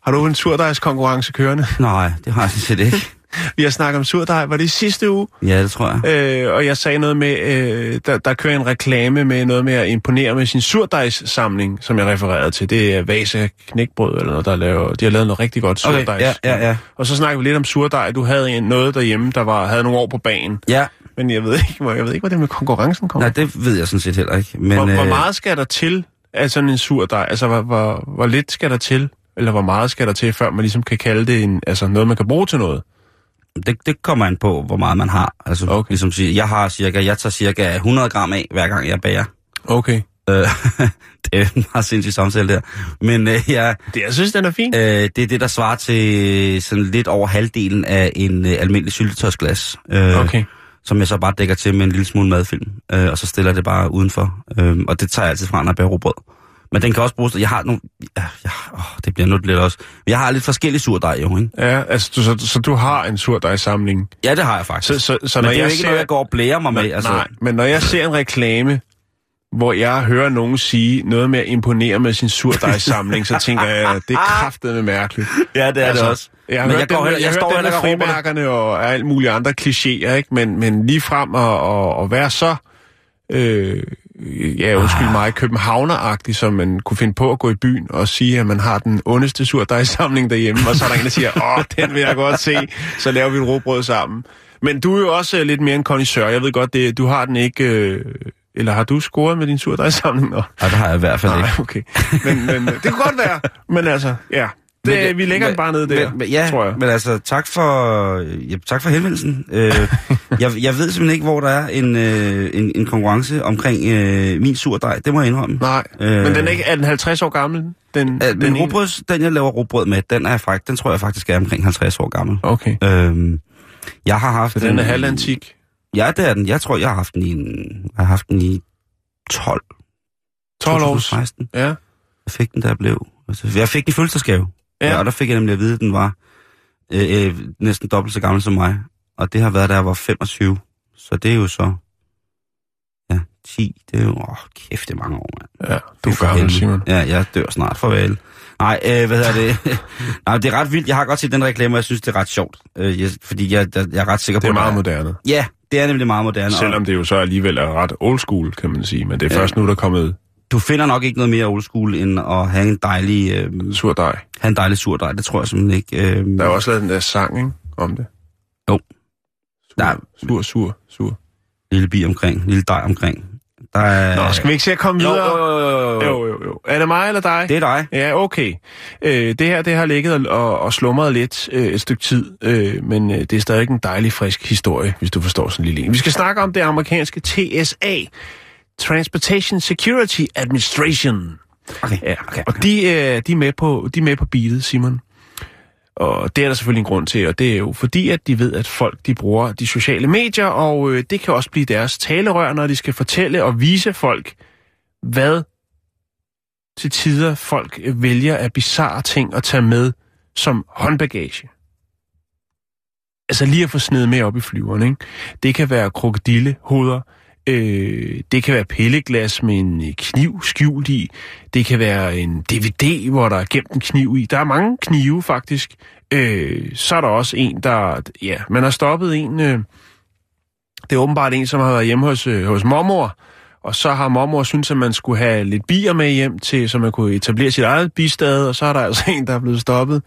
Har du en surdejskonkurrence kørende? Nej, det har jeg sådan set ikke. Vi har snakket om surdej. Var det i sidste uge? Ja, det tror jeg. Øh, og jeg sagde noget med, øh, der, der kører en reklame med noget med at imponere med sin surdejssamling, som jeg refererede til. Det er Vasa knækbrød eller noget, der laver, de har lavet noget rigtig godt Okay, surdejs. ja, ja, ja. Og så snakkede vi lidt om surdej. Du havde en, noget derhjemme, der var, havde nogle år på banen. Ja, Men jeg ved ikke, hvor, jeg ved ikke, hvor det med konkurrencen kommer. nej, det ved jeg sådan set heller ikke. Men, hvor, hvor øh, meget skal der til af sådan en surdej? Altså, hvor, hvor, hvor lidt skal der til? Eller hvor meget skal der til, før man ligesom kan kalde det en, altså noget, man kan bruge til noget? Det, det kommer an på, hvor meget man har. Altså, Okay. ligesom siger, jeg har cirka, jeg tager cirka 100 gram af, hver gang jeg bager. Okay. Øh, det er en meget sindssyg samtale der. Men øh, ja, Det, jeg synes, den er fin. øh, det er det, der svarer til sådan lidt over halvdelen af en øh, almindelig syltetøjsglas. Øh, Okay. Som jeg så bare dækker til med en lille smule madfilm. Øh, og så stiller det bare udenfor. Øh, og det tager jeg altid fra, når jeg bager rugbrød. Men den kan også bruges... Jeg har nogle... Ja, ja, åh, det bliver nu lidt også... Men jeg har lidt forskellige surdej, jo, ikke? Ja, altså, du, så, så du har en surdejssamling. Ja, det har jeg faktisk. Så, så, så Men når det er jo jeg ikke ser, noget, jeg går og blærer mig med. men, Altså, Nej, men når jeg ser en reklame, hvor jeg hører nogen sige noget med at imponere med sin surdejssamling, så tænker jeg, det er kraftedeme mærkeligt. Ja, det er Altså, det også. Jeg har Men jeg går med- heller- jeg jeg står med heller ikke frimærkerne og alle mulige andre klichéer, ikke? Men, men lige frem og, og, og være så, øh, ja, undskyld mig, københavneragtig, som man kunne finde på at gå i byen og sige, at man har den ondeste surdejssamling derhjemme, og så er der en, der siger, åh, den vil jeg godt se, så laver vi et råbrød sammen. Men du er jo også øh, lidt mere en connoisseur. Jeg ved godt, det, du har den ikke... Øh, eller har du scoret med din surdejssamling? Nå. Ja, det har jeg i hvert fald Nej, ikke. okay. Men, men det kunne godt være. Men altså, ja. Det, Men det- vi lægger men- bare ned der, men, ja, tror jeg. men altså, tak for, ja, tak for henvendelsen. Øh, jeg, jeg ved simpelthen ikke, hvor der er en, øh, en, en konkurrence omkring øh, min surdej. Det må jeg indrømme. Nej, Øh. men den er ikke er den 50 år gammel? Den, Øh, den den, rugbrøds, den, jeg laver rugbrød med, den, er faktisk, den tror jeg faktisk er omkring 50 år gammel. Okay, Øh, jeg har haft så den er halvantik. Ja, det er den. Jeg tror, jeg har haft den i, en, jeg har haft den i 12. 12 år. 2016. Ja. Jeg fik den, jeg blev. Altså, jeg fik den i fødselsdagsgave. Ja. Og der fik jeg nemlig at vide, at den var øh, øh, næsten dobbelt så gammel som mig. Og det har været, da jeg var 25. Så det er jo så... Ja, 10. Det er jo... Åh, kæft, det er mange år, mand. Ja, du er gammel. Simon. Ja, jeg dør snart. Farvel. Nej, øh, hvad hedder det? Nej, det er ret vildt. Jeg har godt set den reklame, og jeg synes, det er ret sjovt. Øh, jeg, fordi jeg, jeg, jeg er ret sikker Det på, er at meget der moderne. Ja, det er nemlig meget moderne. Selvom det jo så alligevel er ret old school, kan man sige. Men det er Ja. først nu, der er kommet Du finder nok ikke noget mere old school, end at have en dejlig, øh, surdej. have en dejlig surdej. Det tror jeg simpelthen ikke. Øh, Der er også lavet den der sang, ikke? Om det. Jo. Sur, Nej. sur, sur, sur. lille bi omkring, lille dej omkring. Der er... Nå, skal vi ikke se at komme jo, videre? jo, jo, jo, jo. jo, jo, jo. Er det mig eller dig? Det er dig. Ja, okay. Øh, det her det har ligget og, og, og slumret lidt øh, et stykke tid, øh, men øh, det er stadig en dejlig, frisk historie, hvis du forstår sådan en lille en. Vi skal snakke om det amerikanske TSA, Transportation Security Administration. Okay, Ja, okay, og de, øh, de, er med på, de er med på beatet, Simon. Og det er der selvfølgelig en grund til, og det er jo fordi, at de ved, at folk de bruger de sociale medier, og øh, det kan også blive deres talerør, når de skal fortælle og vise folk, hvad til tider folk øh, vælger af bizarre ting at tage med som håndbagage. Altså lige at få snedet med op i flyveren, ikke? Det kan være krokodillehoveder, øh, det kan være pilleglas med en øh, kniv skjult i, det kan være en DVD, hvor der er gemt en kniv i. Der er mange knive, faktisk. Øh, så er der også en, der... Ja, man har stoppet en... Øh, det er åbenbart en, som har været hjemme hos, øh, hos mormor, og så har mormor synes at man skulle have lidt bier med hjem til, så man kunne etablere sit eget bistad, og så er der altså en, der er blevet stoppet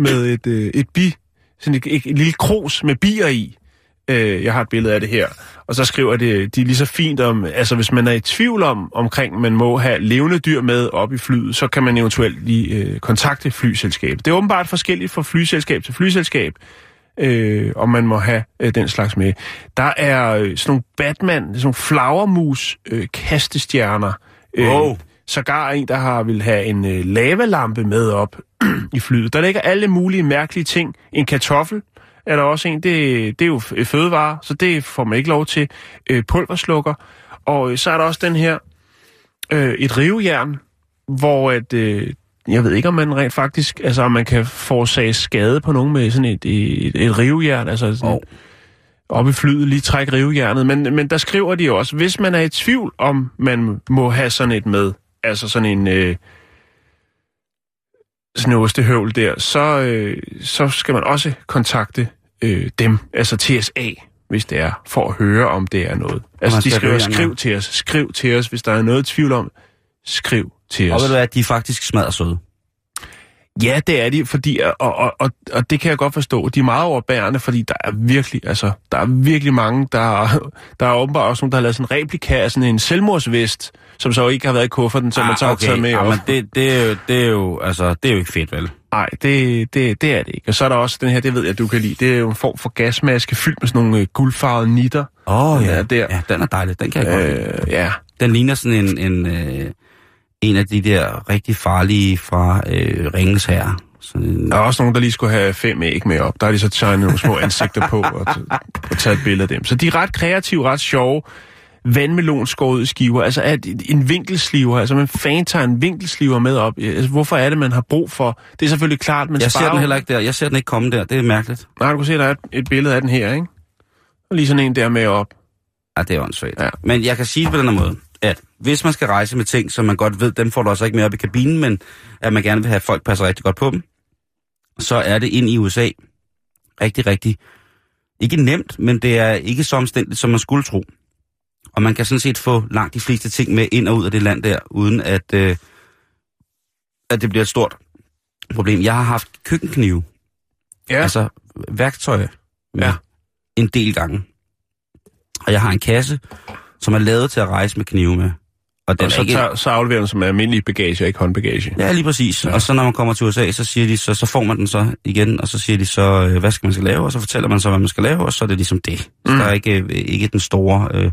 med et, øh, et bi, sådan et, et, et lille kros med bier i. Øh, jeg har et billede af det her. Og så skriver det, de er lige så fint om, altså hvis man er i tvivl om, omkring man må have levende dyr med op i flyet, så kan man eventuelt lige øh, kontakte flyselskabet. Det er åbenbart forskelligt fra flyselskab til flyselskab, øh, om man må have øh, den slags med. Der er øh, sådan nogle Batman, sådan nogle flagermus øh, kastestjerner. Øh, Wow. Sågar en, der har vil have en øh, lavalampe med op i flyet. Der ligger alle mulige mærkelige ting. En kartoffel er der også en. Det, det er jo fødevare, så det får man ikke lov til. Øh, pulverslukker. Og øh, så er der også den her, øh, et rivejern, hvor at, øh, jeg ved ikke, om man rent faktisk, altså om man kan forårsage skade på nogen med sådan et, et, et rivejern, altså sådan, Og- op i flyet, lige trække rivjernet. Men, men der skriver de også, hvis man er i tvivl om, man må have sådan et med, altså sådan en, øh, ostehøvl der, så, øh, så skal man også kontakte øh, dem, altså TSA, hvis det er, for at høre, om det er noget. Altså, de skal skriver, skriv til os, skriv til os, hvis der er noget tvivl om, skriv til Og os. ved du hvad, de er faktisk smadret søde. Ja, det er de, fordi, og, og, og, og det kan jeg godt forstå. De er meget overbærende, fordi der er virkelig, altså, der er virkelig mange, der, der er åbenbart også nogen, der har lavet sådan en replika af sådan en selvmordsvest, som så ikke har været i kufferten, som man så har taget med op. men det, det, er jo, det, er jo, altså, det er jo ikke fedt, vel? Nej, det, det, det er det ikke. Og så er der også den her, det ved jeg, du kan lide. Det er jo en form for gasmaske fyldt med sådan nogle øh, guldfarvede nitter. Åh, oh, ja. er der. ja. den er dejlig. Den kan jeg godt lide. Øh, ja, Den ligner sådan en, en, øh, en af de der rigtig farlige fra øh, Ringens Herre. Sådan en, der er også nogen, der lige skulle have fem æg med op. Der har de så tegnet nogle små ansigter på og, og taget et billede af dem. Så de er ret kreative, ret sjove. Vandmelon skåret i skiver. Altså at en vinkelsliver. Altså man fan tager en vinkelsliver med op. Altså, hvorfor er det, man har brug for? Det er selvfølgelig klart, men jeg ser den heller ikke der. Jeg ser den ikke komme der. Det er mærkeligt. Nej, du kan se, der er et, et billede af den her, ikke? Og lige sådan en der med op. Ja, det er åndssvagt. Ja. Men jeg kan sige det på den her måde, hvis man skal rejse med ting, som man godt ved, dem får du altså ikke med op i kabinen, men at man gerne vil have, at folk passer rigtig godt på dem, så er det ind i USA rigtig, rigtig, ikke nemt, men det er ikke så omstændigt, som man skulle tro. Og man kan sådan set få langt de fleste ting med ind og ud af det land der, uden at, øh, at det bliver et stort problem. Jeg har haft køkkenknive, Ja, altså, altså værktøj, med Ja. en del gange. Og jeg har en kasse, som er lavet til at rejse med knive med. Og den og så, ikke... tager, så afleverer den som almindelig bagage, og ikke håndbagage. Ja, lige præcis. Ja. Og så når man kommer til USA, så siger de, så, så får man den så igen, og så siger de så, øh, hvad skal man skal lave, og så fortæller man så, hvad man skal lave, og så er det ligesom det. Så Mm. der er ikke, øh, ikke den store, øh,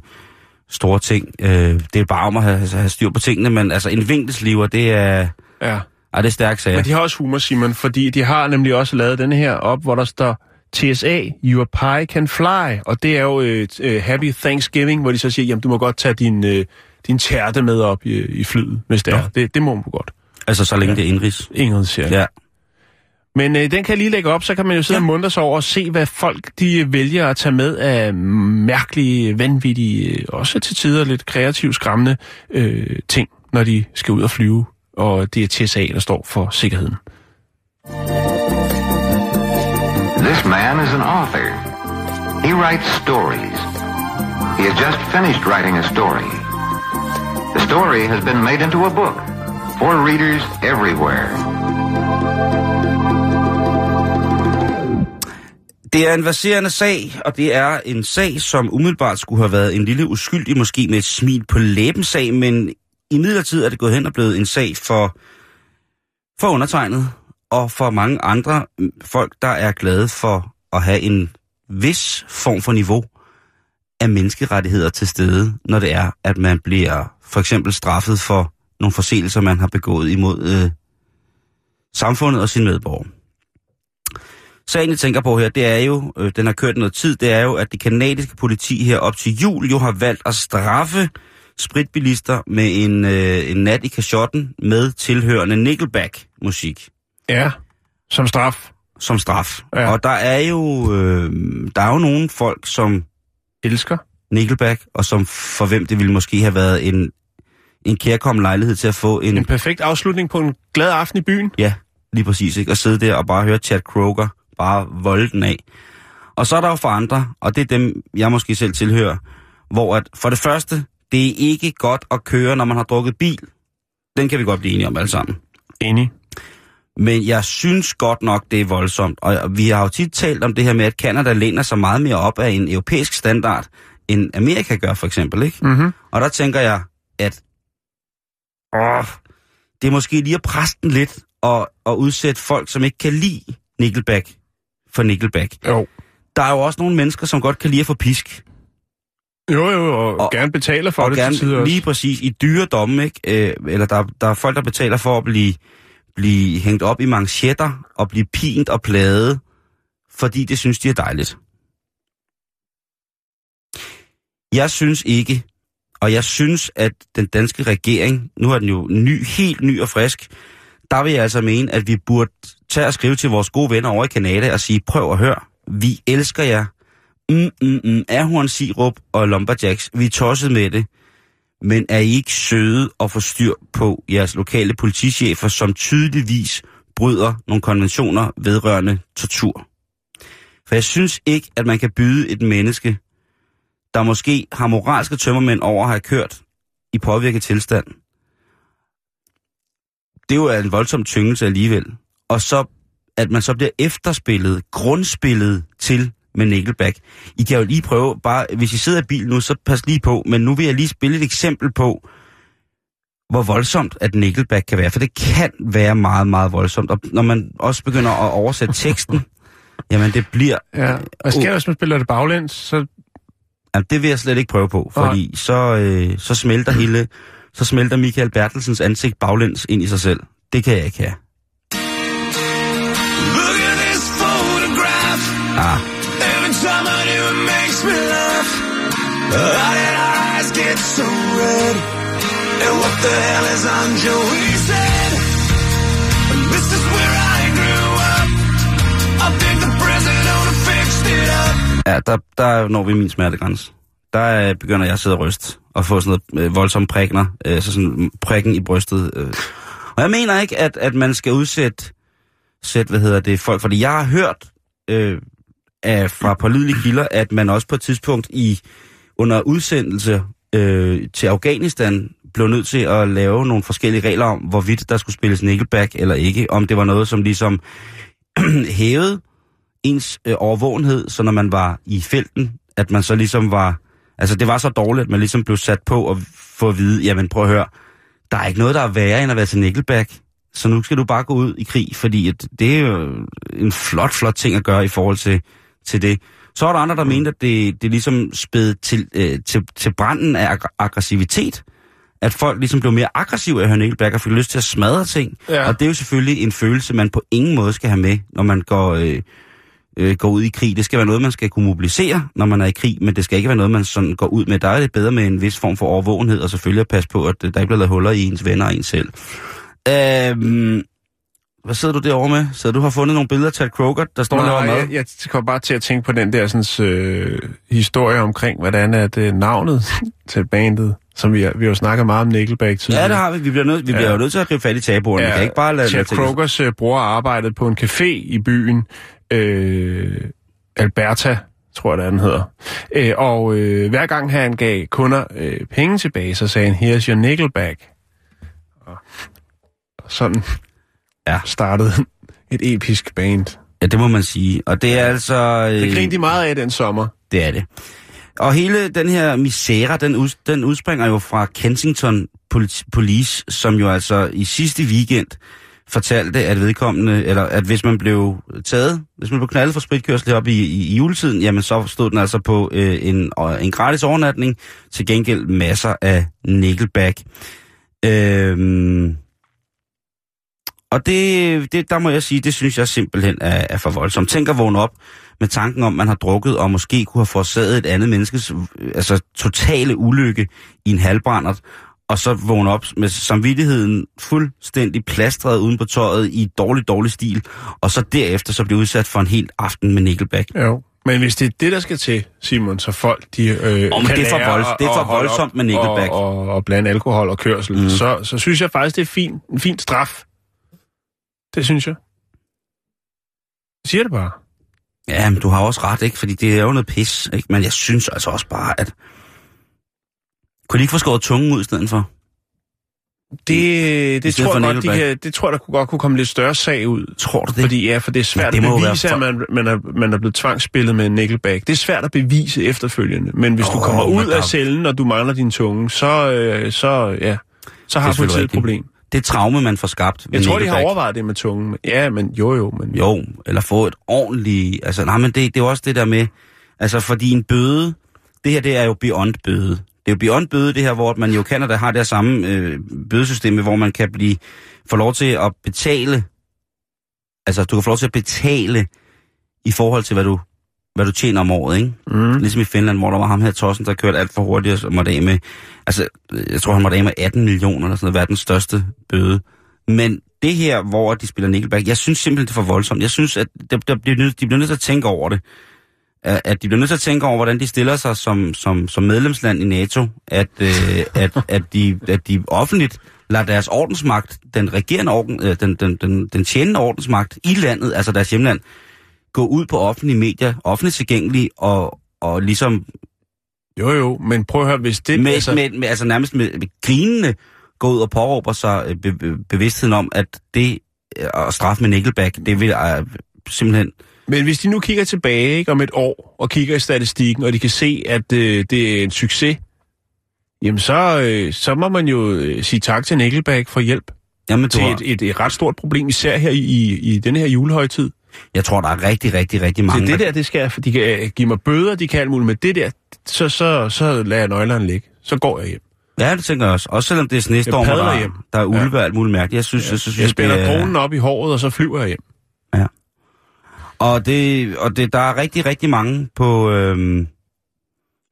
store ting. Øh, det er bare om at have, have styr på tingene, men altså en vinkelsliver, det er, Ja. ej, det er stærkt sager. Men de har også humor, Simon, fordi de har nemlig også lavet denne her op, hvor der står TSA, your pie can fly. Og det er jo øh, øh, Happy Thanksgiving, hvor de så siger, jamen du må godt tage din, øh, din tærte med op i, i flyet, hvis det er. Det, det må du godt. Altså så længe ja. det er indrigs. Ingrid siger. Ja. Men øh, den kan jeg lige lægge op, så kan man jo sidde ja. og muntre sig over og se, hvad folk de øh, vælger at tage med af mærkelige, vanvittige, øh, også til tider lidt kreativt skræmmende øh, ting, når de skal ud og flyve. Og det er TSA, der står for sikkerheden. This man is an author. He writes stories. He has just finished writing a story. Story has been made into a book for readers everywhere. Det er en verserende sag, og det er en sag, som umiddelbart skulle have været en lille uskyldig, måske med et smil på læben sag, men i midlertid er det gået hen og blevet en sag for, for undertegnet, og for mange andre folk, der er glade for at have en vis form for niveau af menneskerettigheder til stede, når det er, at man bliver for eksempel straffet for nogle forseelser, man har begået imod øh, samfundet og sine medborgere. Sagen, jeg tænker på her, det er jo, øh, den har kørt noget tid, det er jo, at det kanadiske politi her op til jul jo har valgt at straffe spritbilister med en, øh, en nat i kashotten med tilhørende Nickelback-musik Ja, som straf. som straf. Ja. Ja. Og der er jo øh, der er jo nogle folk, som Elsker. Nickelback, og som for hvem det ville måske have været en, en kærkommen lejlighed til at få en, En perfekt afslutning på en glad aften i byen. Ja, lige præcis. Ikke? At sidde der og bare høre Chad Kroger bare volde den af. Og så er der jo for andre, og det er dem, jeg måske selv tilhører, hvor at for det første, det er ikke godt at køre, når man har drukket bil. Den kan vi godt blive enige om alle sammen. Enig. Men jeg synes godt nok, det er voldsomt. Og vi har jo tit talt om det her med, at Canada læner sig meget mere op af en europæisk standard, end Amerika gør for eksempel. Ikke? Mm-hmm. Og der tænker jeg, at åh, det er måske lige at presse den lidt og, og udsætte folk, som ikke kan lide Nickelback for Nickelback. Jo. Der er jo også nogle mennesker, som godt kan lide at få pisk. Jo, jo, og, og gerne betaler for og det til gerne også. lige præcis i dyre domme, ikke? Øh, eller der, der er folk, der betaler for at blive, blive hængt op i manchetter og blive pint og pladet, fordi det synes de er dejligt. Jeg synes ikke, og jeg synes, at den danske regering, nu er den jo ny, helt ny og frisk, der vil jeg altså mene, at vi burde tage og skrive til vores gode venner over i Kanada og sige, prøv at høre, vi elsker jer. Mm, mm, mm, Ahorn Sirup og Lumberjacks, vi er tosset med det. Men er I ikke søde og få styr på jeres lokale politichefer, som tydeligvis bryder nogle konventioner vedrørende tortur. For jeg synes ikke, at man kan byde et menneske, der måske har moralske tømmermænd over at have kørt i påvirket tilstand. Det er jo en voldsom tyngelse alligevel. Og så, at man så bliver efterspillet, grundspillet til med Nickelback. I kan jo lige prøve, bare hvis I sidder i bil nu, så pas lige på, men nu vil jeg lige spille et eksempel på, hvor voldsomt at Nickelback kan være, for det kan være meget, meget voldsomt. Og når man også begynder at oversætte teksten, jamen det bliver... Ja. Hvad sker der, hvis man spiller det baglæns? Så... Jamen, det vil jeg slet ikke prøve på, fordi så, øh, så smelter hele... Så smelter Michael Bertelsens ansigt baglæns ind i sig selv. Det kan jeg ikke have. Look at this photograph. Ah, How did our eyes get so red? And what the hell is on Joey's head? And this is where I grew up. I think the president owner fixed it up. ja, der, der når vi min smertegrænse. Der øh, begynder jeg at sidde og ryste og få sådan noget øh, voldsomme prikner, øh, så sådan prikken i brystet. Øh. Og jeg mener ikke, at, at man skal udsætte sæt, hvad hedder det, folk, fordi jeg har hørt øh, af, fra pålidelige kilder, at man også på et tidspunkt i under udsendelse øh, til Afghanistan blev nødt til at lave nogle forskellige regler om, hvorvidt der skulle spilles Nickelback eller ikke. Om det var noget, som ligesom hævede ens øh, overvågenhed, så når man var i felten, at man så ligesom var... Altså, det var så dårligt, at man ligesom blev sat på at få at vide, jamen prøv at høre, der er ikke noget, der er værre end at være til Nickelback. Så nu skal du bare gå ud i krig, fordi at det er jo en flot, flot ting at gøre i forhold til, til det. Så er der andre, der mente, at det, det ligesom spæd til, øh, til, til branden af ag- aggressivitet. At folk ligesom blev mere aggressive af Nickelback og fik lyst til at smadre ting. Ja. Og det er jo selvfølgelig en følelse, man på ingen måde skal have med, når man går, øh, øh, går ud i krig. Det skal være noget, man skal kunne mobilisere, når man er i krig, men det skal ikke være noget, man sådan går ud med. Der er det bedre med en vis form for overvågenhed, og selvfølgelig at passe på, at øh, der ikke bliver lavet huller i ens venner og ens selv. Øhm, hvad sidder du derovre med? Så du har fundet nogle billeder af Ted Kroger, der står Nej, derovre med? jeg, jeg kom bare til at tænke på den der sådan, øh, historie omkring, hvordan er det navnet til bandet, som vi, vi har jo snakket meget om Nickelback tidligere. Ja, det har vi. Vi bliver nødt, vi Ja. bliver jo nødt til at gribe fat i tabuerne. Ja. Vi kan ikke bare lade, Chad Krogers øh, bror arbejdede på en café i byen, øh, Alberta, tror jeg, det den hedder. Øh, og øh, hver gang han gav kunder øh, penge tilbage, så sagde han, here's your Nickelback. Og sådan Ja. startede et episk band. Ja, det må man sige. Og det er altså... Det Øh, grinede de meget af den sommer. det er det. Og hele den her misære, den, ud, den udspringer jo fra Kensington Poli- Police, som jo altså i sidste weekend fortalte, at vedkommende, eller at hvis man blev taget, hvis man blev knaldet for spritkørsel op i, i, i juletiden, jamen så stod den altså på øh, en, en gratis overnatning, til gengæld masser af Nickelback. Øhm, og det, det, der må jeg sige, det synes jeg simpelthen er, er for voldsomt. Tænk at vågne op med tanken om, man har drukket og måske kunne have forårsaget et andet menneskes altså, totale ulykke i en halvbrændert, og så vågne op med samvittigheden fuldstændig plastret uden på tøjet i dårlig, dårlig stil, og så derefter så blive udsat for en helt aften med Nickelback. Jo. Men hvis det er det, der skal til, Simon, så folk de, øh, men kan det er for at- det er for voldsomt med Nickelback. Og, og, og blande alkohol og kørsel, mm. så, så synes jeg faktisk, det er fin, en fin straf. Det synes jeg. Jeg siger det bare. Ja, men du har også ret, ikke? Fordi det er jo noget pis, ikke? Men jeg synes altså også bare, at... Kunne de ikke få skåret tungen ud i stedet for? Det, det, stedet tror jeg godt, de kan, det tror jeg, der kunne godt kunne komme lidt større sag ud. Tror du det? Fordi, ja, for det er svært det at bevise, være at man, man, er, man er blevet tvangsspillet med en Nickelback. Det er svært at bevise efterfølgende. Men hvis oh, du kommer ud af cellen, og du mangler din tunge, så, øh, så, ja, så har politiet et problem. Det traume, man får skabt. Jeg tror, de har overvejet det med tungen. Ja, men jo jo, men Jo, eller få et ordentligt... Altså, nej, men det, det er også det der med... Altså, fordi en bøde... Det her, det er jo beyond bøde. Det er jo beyond bøde, det her, hvor man jo Canada har det her samme øh, bødesystem, hvor man kan blive få lov til at betale... Altså, du kan få lov til at betale i forhold til, hvad du, hvad du tjener om året, ikke? Mm. Ligesom i Finland, hvor der var ham her Tossen, der kørte alt for hurtigt og måtte af med... Altså, jeg tror, han måtte af med 18 millioner, eller sådan noget, verdens største bøde. Men det her, hvor de spiller Nickelback, jeg synes simpelthen, det er for voldsomt. Jeg synes, at de, de, bliver, nødt, de bliver nødt til at tænke over det. at, at de bliver nødt til at tænke over, hvordan de stiller sig som, som, som medlemsland i NATO, at, øh, at, at, de, at de offentligt lader deres ordensmagt, den regerende orden, øh, den, den, den, den tjenende ordensmagt i landet, altså deres hjemland, gå ud på offentlige medier, offentligt tilgængelige, og, og ligesom Jo, jo, men prøv at høre, hvis det... med, altså... Med, med, altså nærmest med, med grinende gå ud og påråber sig øh, be, be, bevidstheden om, at det øh, at straffe med Nickelback, det vil øh, simpelthen... Men hvis de nu kigger tilbage ikke, om et år og kigger i statistikken, og de kan se, at øh, det er en succes, jamen så, øh, så må man jo øh, sige tak til Nickelback for hjælp Jamen, til har, et, et, et ret stort problem, især her i, i, i den her julehøjtid. Jeg tror, der er rigtig, rigtig, rigtig Så mange, det der, det skal, de kan øh, give mig bøder, de kan alt muligt, men det der, så, så, så lader jeg nøglerne ligge. Så går jeg hjem. Ja, det tænker jeg også. Også selvom det er snestorm, Jeg der, hjem. der er ulve og alt muligt mærkeligt. Jeg synes, ja. jeg, synes, Jeg spænder det er- dronen op i håret, og så flyver jeg hjem. Og, det, og det, der er rigtig, rigtig mange på, øhm,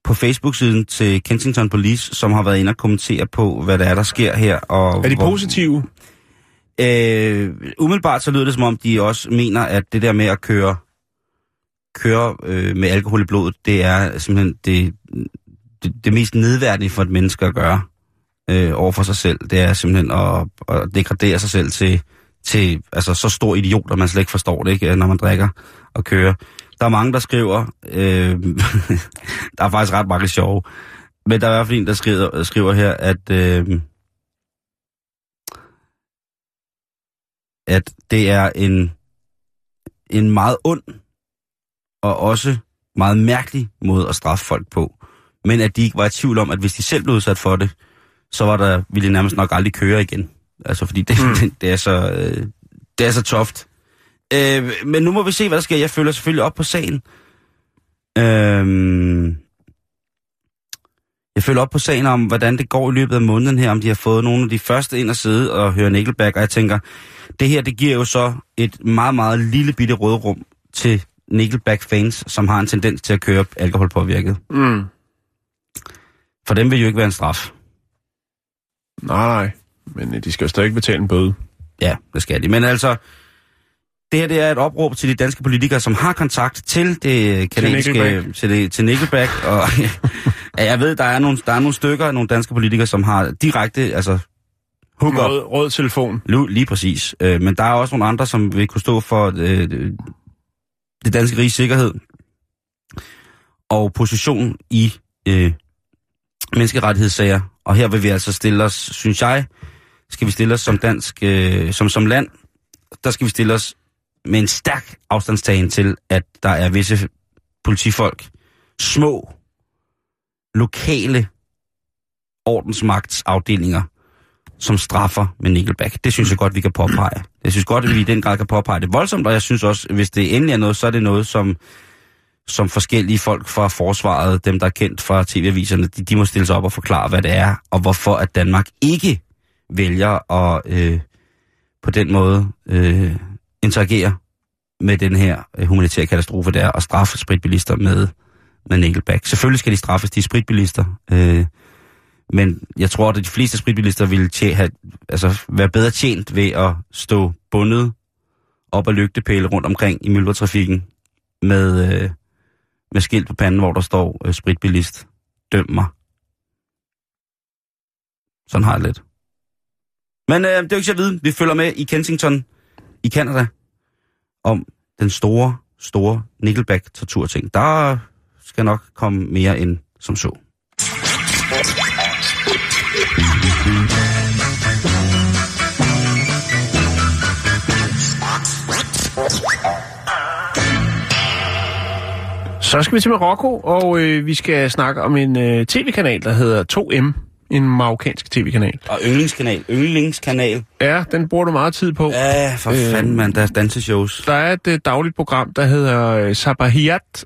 på Facebook-siden til Kensington Police, som har været inde og kommentere på, hvad der er, der sker her. Og Er de hvor- positive? Øh, umiddelbart så lyder det som om, de også mener, at det der med at køre, køre øh, med alkohol i blodet, det er simpelthen det, det, det mest nedværdige for et menneske at gøre øh, over for sig selv. Det er simpelthen at, at degradere sig selv til, til altså, så stor idiot, at man slet ikke forstår det, ikke, når man drikker og kører. Der er mange, der skriver, øh, der er faktisk ret mange sjove, men der er i hvert fald en, der skriver, skriver her, at... Øh, at det er en, en meget ond og også meget mærkelig måde at straffe folk på. Men at de ikke var i tvivl om, at hvis de selv blev udsat for det, så var der, ville de nærmest nok aldrig køre igen. Altså fordi det, mm. det, det, er, så, øh, det er så toft. Øh, men nu må vi se, hvad der sker. Jeg følger selvfølgelig op på sagen. Øh, jeg følger op på sagen om, hvordan det går i løbet af måneden her, om de har fået nogle af de første ind at sidde og høre Nickelback, og jeg tænker, det her, det giver jo så et meget, meget lille bitte rådrum til Nickelback-fans, som har en tendens til at køre alkoholpåvirket. Mm. For dem vil jo ikke være en straf. Nej, nej. Men øh, de skal jo stadig betale en bøde. Ja, det skal de. Men altså, det her det er et opråb til de danske politikere, som har kontakt til det kanadiske, Nickelback. til, det, til Nickelback. Og ja, jeg ved, der er, nogle, der er nogle stykker, nogle danske politikere, som har direkte, altså, hook. Rød, rød telefon. Lu- Lige præcis. Øh, men der er også nogle andre, som vil kunne stå for øh, det danske riges sikkerhed og position i øh, menneskerettighedssager. Og her vil vi altså stille os, synes jeg, skal vi stille os som dansk, øh, som, som land, der skal vi stille os med en stærk afstandstagen til, at der er visse politifolk, små, lokale ordensmagtsafdelinger, som straffer med Nickelback. Det synes jeg godt, vi kan påpege. Jeg synes godt, at vi i den grad kan påpege det voldsomt, og jeg synes også, hvis det endelig er noget, så er det noget, som, som forskellige folk fra forsvaret, dem der er kendt fra tv-aviserne, de, de må stille sig op og forklare, hvad det er, og hvorfor at Danmark ikke vælger at øh, på den måde øh, interagere med den her øh, humanitære katastrofe, der at straffe spritbilister med, med Nickelback. Selvfølgelig skal de straffes, de er spritbilister. Øh, men jeg tror, at de fleste spritbilister ville tje, have, altså, være bedre tjent ved at stå bundet op ad lygtepæle rundt omkring i myldretrafikken med, øh, med skilt på panden, hvor der står øh, spritbilist, døm mig. Sådan har jeg det lidt. Men øh, det er jo ikke så at vide. Vi følger med i Kensington i Canada om den store, store Nickelback-torturting. Der skal nok komme mere end som så. Så skal vi til Marokko, og øh, vi skal snakke om en øh, tv-kanal, der hedder 2M. En marokkansk tv-kanal. Og yndlingskanal. Yndlingskanal. Ja, den bruger du meget tid på. Ja, for Øh. fanden, mand. Deres danseshows. Der er et øh, dagligt program, der hedder øh, Sabahiyat,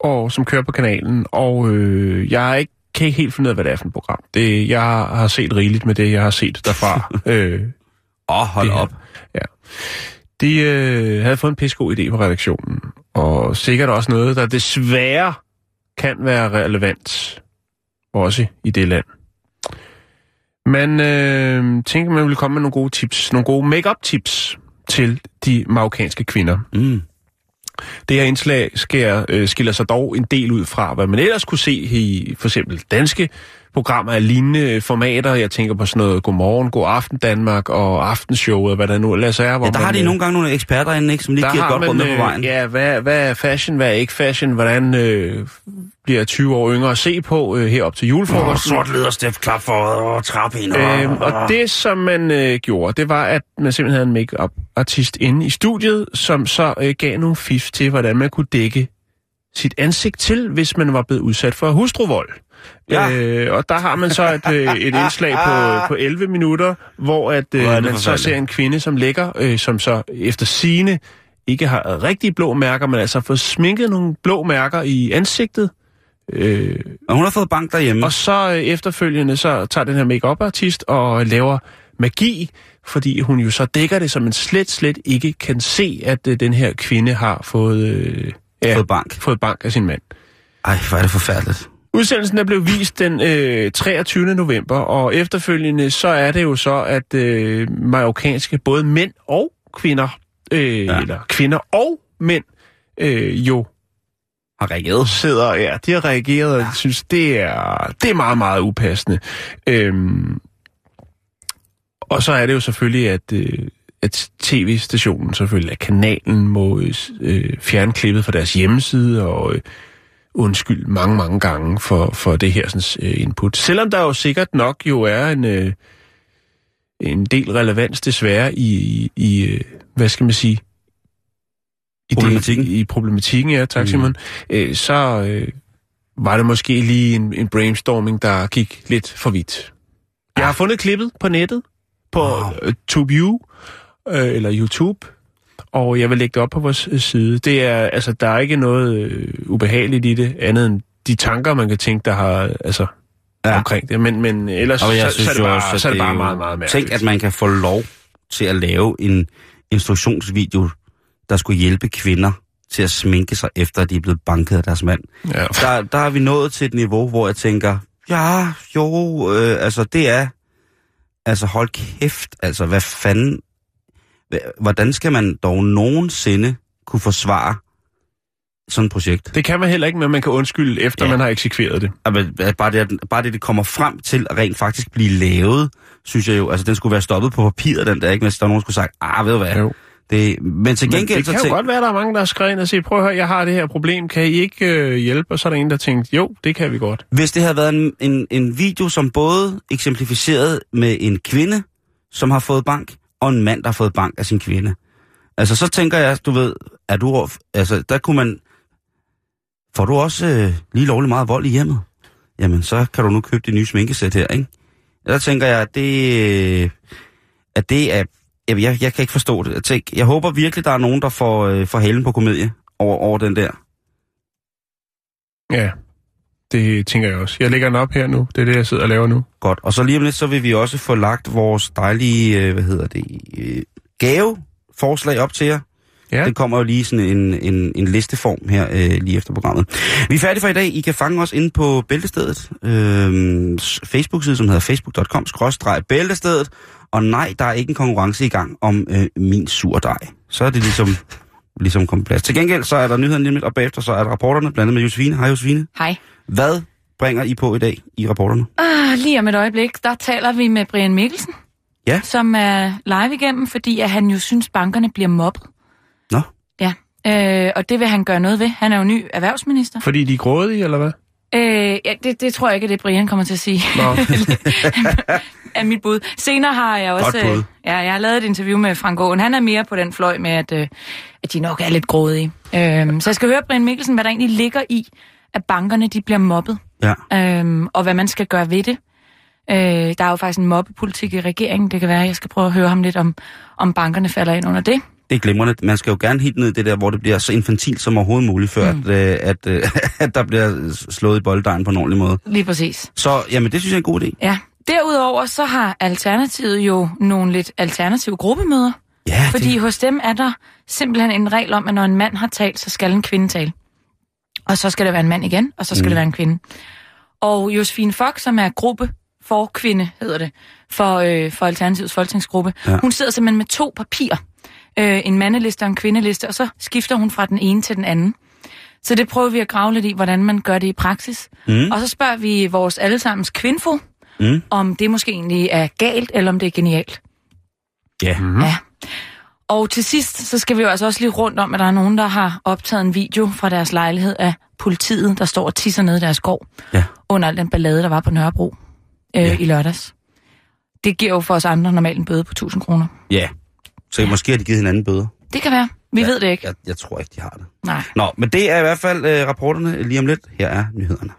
og, som kører på kanalen, og øh, jeg er ikke, kan ikke helt finde ud af, hvad det er for et program. Det, jeg har set rigeligt med det, jeg har set derfra. øh, Åh, oh, hold op. Ja. De øh, havde fået en pissegod idé på redaktionen, og sikkert også noget, der desværre kan være relevant, også i det land. Man øh, tænker, man vil komme med nogle gode tips, nogle gode make-up tips til de marokkanske kvinder. Mm. Det her indslag skærer, øh, skiller sig dog en del ud fra, hvad man ellers kunne se i for eksempel danske programmer af lignende formater. Jeg tænker på sådan noget Godmorgen, God Aften Danmark og Aftenshowet, og hvad der nu ellers er. Hvor Ja, der har man, de øh, nogle gange nogle eksperter inde, ikke, som lige giver har godt råd med på vejen. øh, ja, hvad, hvad er fashion, hvad er ikke fashion, hvordan øh, bliver 20 år yngre at se på øh, herop til julefrokosten. sort leder, Steff, klap for og trap ind. Øhm, og det, som man øh, gjorde, det var, at man simpelthen havde en make-up artist inde i studiet, som så øh, gav nogle fif til, hvordan man kunne dække sit ansigt til, hvis man var blevet udsat for hustruvold. Ja. Øh, og der har man så et, øh, et indslag på, på 11 minutter, hvor at øh, Hvor man så ser en kvinde, som ligger, øh, som så efter sine ikke har rigtige blå mærker, men altså har fået sminket nogle blå mærker i ansigtet. Øh, Og hun har fået bank derhjemme. og så øh, efterfølgende, så tager den her make artist og laver magi, fordi hun jo så dækker det, så man slet, slet ikke kan se, at øh, den her kvinde har fået, øh, ja, Fået bank. fået bank af sin mand. Ej, hvor er det forfærdeligt. Udsendelsen er blevet vist den øh, 23. november, og efterfølgende så er det jo så, at øh, marokkanske både mænd og kvinder, øh, Ja. eller kvinder og mænd, øh, jo Har reageret. sidder, ja, de har reageret, og ja. synes, det er, det er meget, meget upassende. Øhm, og så er det jo selvfølgelig, at, øh, at tv-stationen, selvfølgelig, at kanalen må øh, fjerne klippet fra deres hjemmeside og øh, undskyld mange, mange gange for, for det her sådan, øh, input. Selvom der jo sikkert nok jo er en, øh, en del relevans desværre i, i, øh, hvad skal man sige, i Problematikken. Det, I problematikken, ja, tak Mm. Simon. Øh, så øh, var det måske lige en, en brainstorming, der gik lidt for vidt. Jeg har fundet klippet på nettet, på Wow. wow. TubeU, øh, eller YouTube, og jeg vil lægge det op på vores øh, side. Det er, altså, der er ikke noget øh, ubehageligt i det, andet end de tanker, man kan tænke, der har, altså, Ja. omkring det. Men, men ellers Og jeg så, synes så, er det bare, også, at så er det bare meget, meget mærkeligt. Tænk, at man kan få lov til at lave en instruktionsvideo, der skulle hjælpe kvinder til at sminke sig, efter at de er blevet banket af deres mand. Ja. Der, der er vi nået til et niveau, hvor jeg tænker, ja, jo, øh, altså det er, altså hold kæft, altså hvad fanden, hvordan skal man dog nogensinde kunne forsvare sådan et projekt? Det kan man heller ikke, men man kan undskylde, efter Ja. ja. man har eksekveret det. Altså, at bare det, at, bare det, det kommer frem til at rent faktisk blive lavet, synes jeg jo, altså den skulle være stoppet på papiret, den der, ikke? Hvis der var nogen, der skulle sagt, ah, ved du hvad, Jo. det, men til Men gengæld, det kan så jo tænk, godt være, at der er mange, der har skrevet ind og siger, prøv at høre, jeg har det her problem, kan I ikke øh, hjælpe? Og så er der en, der tænkte, jo, det kan vi godt. hvis det havde været en, en, en video, som både eksemplificerede med en kvinde, som har fået bank, og en mand, der har fået bank af sin kvinde. Altså, så tænker jeg, du ved, er du, altså, der kunne man, får du også øh, lige lovlig meget vold i hjemmet? Jamen, så kan du nu købe det nye sminkesæt her, ikke? Der tænker jeg, at det, øh, at det er, jeg, jeg, jeg kan ikke forstå det. Jeg, tænker, jeg håber virkelig, der er nogen, der får, øh, får halen på komedie over, over den der. Ja, det tænker jeg også. Jeg lægger den op her nu. Det er det, jeg sidder og laver nu. Godt. Og så lige om lidt, så vil vi også få lagt vores dejlige, øh, hvad hedder det, øh, gaveforslag op til jer. Ja. Den kommer jo lige sådan en, en, en listeform her øh, lige efter programmet. Vi er færdige for i dag. I kan fange os inde på Bæltestedet. Øh, Facebook-side, som hedder facebook.com-bæltestedet. Og nej, der er ikke en konkurrence i gang om øh, min surdej. Så er det ligesom, ligesom kommet på plads. Til gengæld, så er der nyheden lidt, og bagefter så er der rapporterne, blandt andet med Josefine. Hej Josefine. Hej. Hvad bringer I på i dag i rapporterne? Ah, lige om et øjeblik, der taler vi med Brian Mikkelsen. Ja. Som er live igennem, fordi at han jo synes, bankerne bliver mobbet. Nå. Ja, øh, og det vil han gøre noget ved. Han er jo ny erhvervsminister. Fordi de er grådige, eller hvad? Øh, ja, det, det tror jeg ikke, at det Brian kommer til at sige. Nå. er mit bud. Senere har jeg også... Øh, ja, jeg har lavet et interview med Frank Aaen. Han er mere på den fløj med, at, øh, at de nok er lidt grådige. Øh, så jeg skal høre Brian Mikkelsen, hvad der egentlig ligger i, at bankerne de bliver mobbet. Ja. øhm, og hvad man skal gøre ved det. Øh, der er jo faktisk en mobbepolitik i regeringen. Det kan være, at jeg skal prøve at høre ham lidt om, om bankerne falder ind under det. Det er glimrende. Man skal jo gerne helt ned i det der, hvor det bliver så infantilt som overhovedet muligt, før mm. at, øh, at, øh, at der bliver slået i bolddejen på en ordentlig måde. Lige præcis. Så jamen, det synes jeg er en god idé. Ja. Derudover så har Alternativet jo nogle lidt alternative gruppemøder. Ja, Fordi det, hos dem er der simpelthen en regel om, at når en mand har talt, så skal en kvinde tale. Og så skal det være en mand igen, og så skal mm. det være en kvinde. Og Josefine Fock, som er gruppe for kvinde, hedder det, for, øh, for Alternativets folketingsgruppe, ja. hun sidder simpelthen med to papirer. Øh, en mandeliste og en kvindeliste, og så skifter hun fra den ene til den anden. Så det prøver vi at grave lidt i, hvordan man gør det i praksis. Mm. Og så spørger vi vores allesammens kvindfo, Mm. om det måske egentlig er galt, eller om det er genialt. Ja. Mhm. Ja. Og til sidst, så skal vi jo altså også lige rundt om, at der er nogen, der har optaget en video fra deres lejlighed af politiet, der står og tisser nede i deres gård, Ja. under al den ballade, der var på Nørrebro øh, Ja. i lørdags. Det giver jo for os andre normalt en bøde på 1000 kroner. Ja. Så ja. måske har de givet hinanden bøder. Det kan være. Vi ja. ved det ikke. Jeg, jeg tror ikke, de har det. Nej. Nå, men det er i hvert fald øh, rapporterne lige om lidt. Her er nyhederne.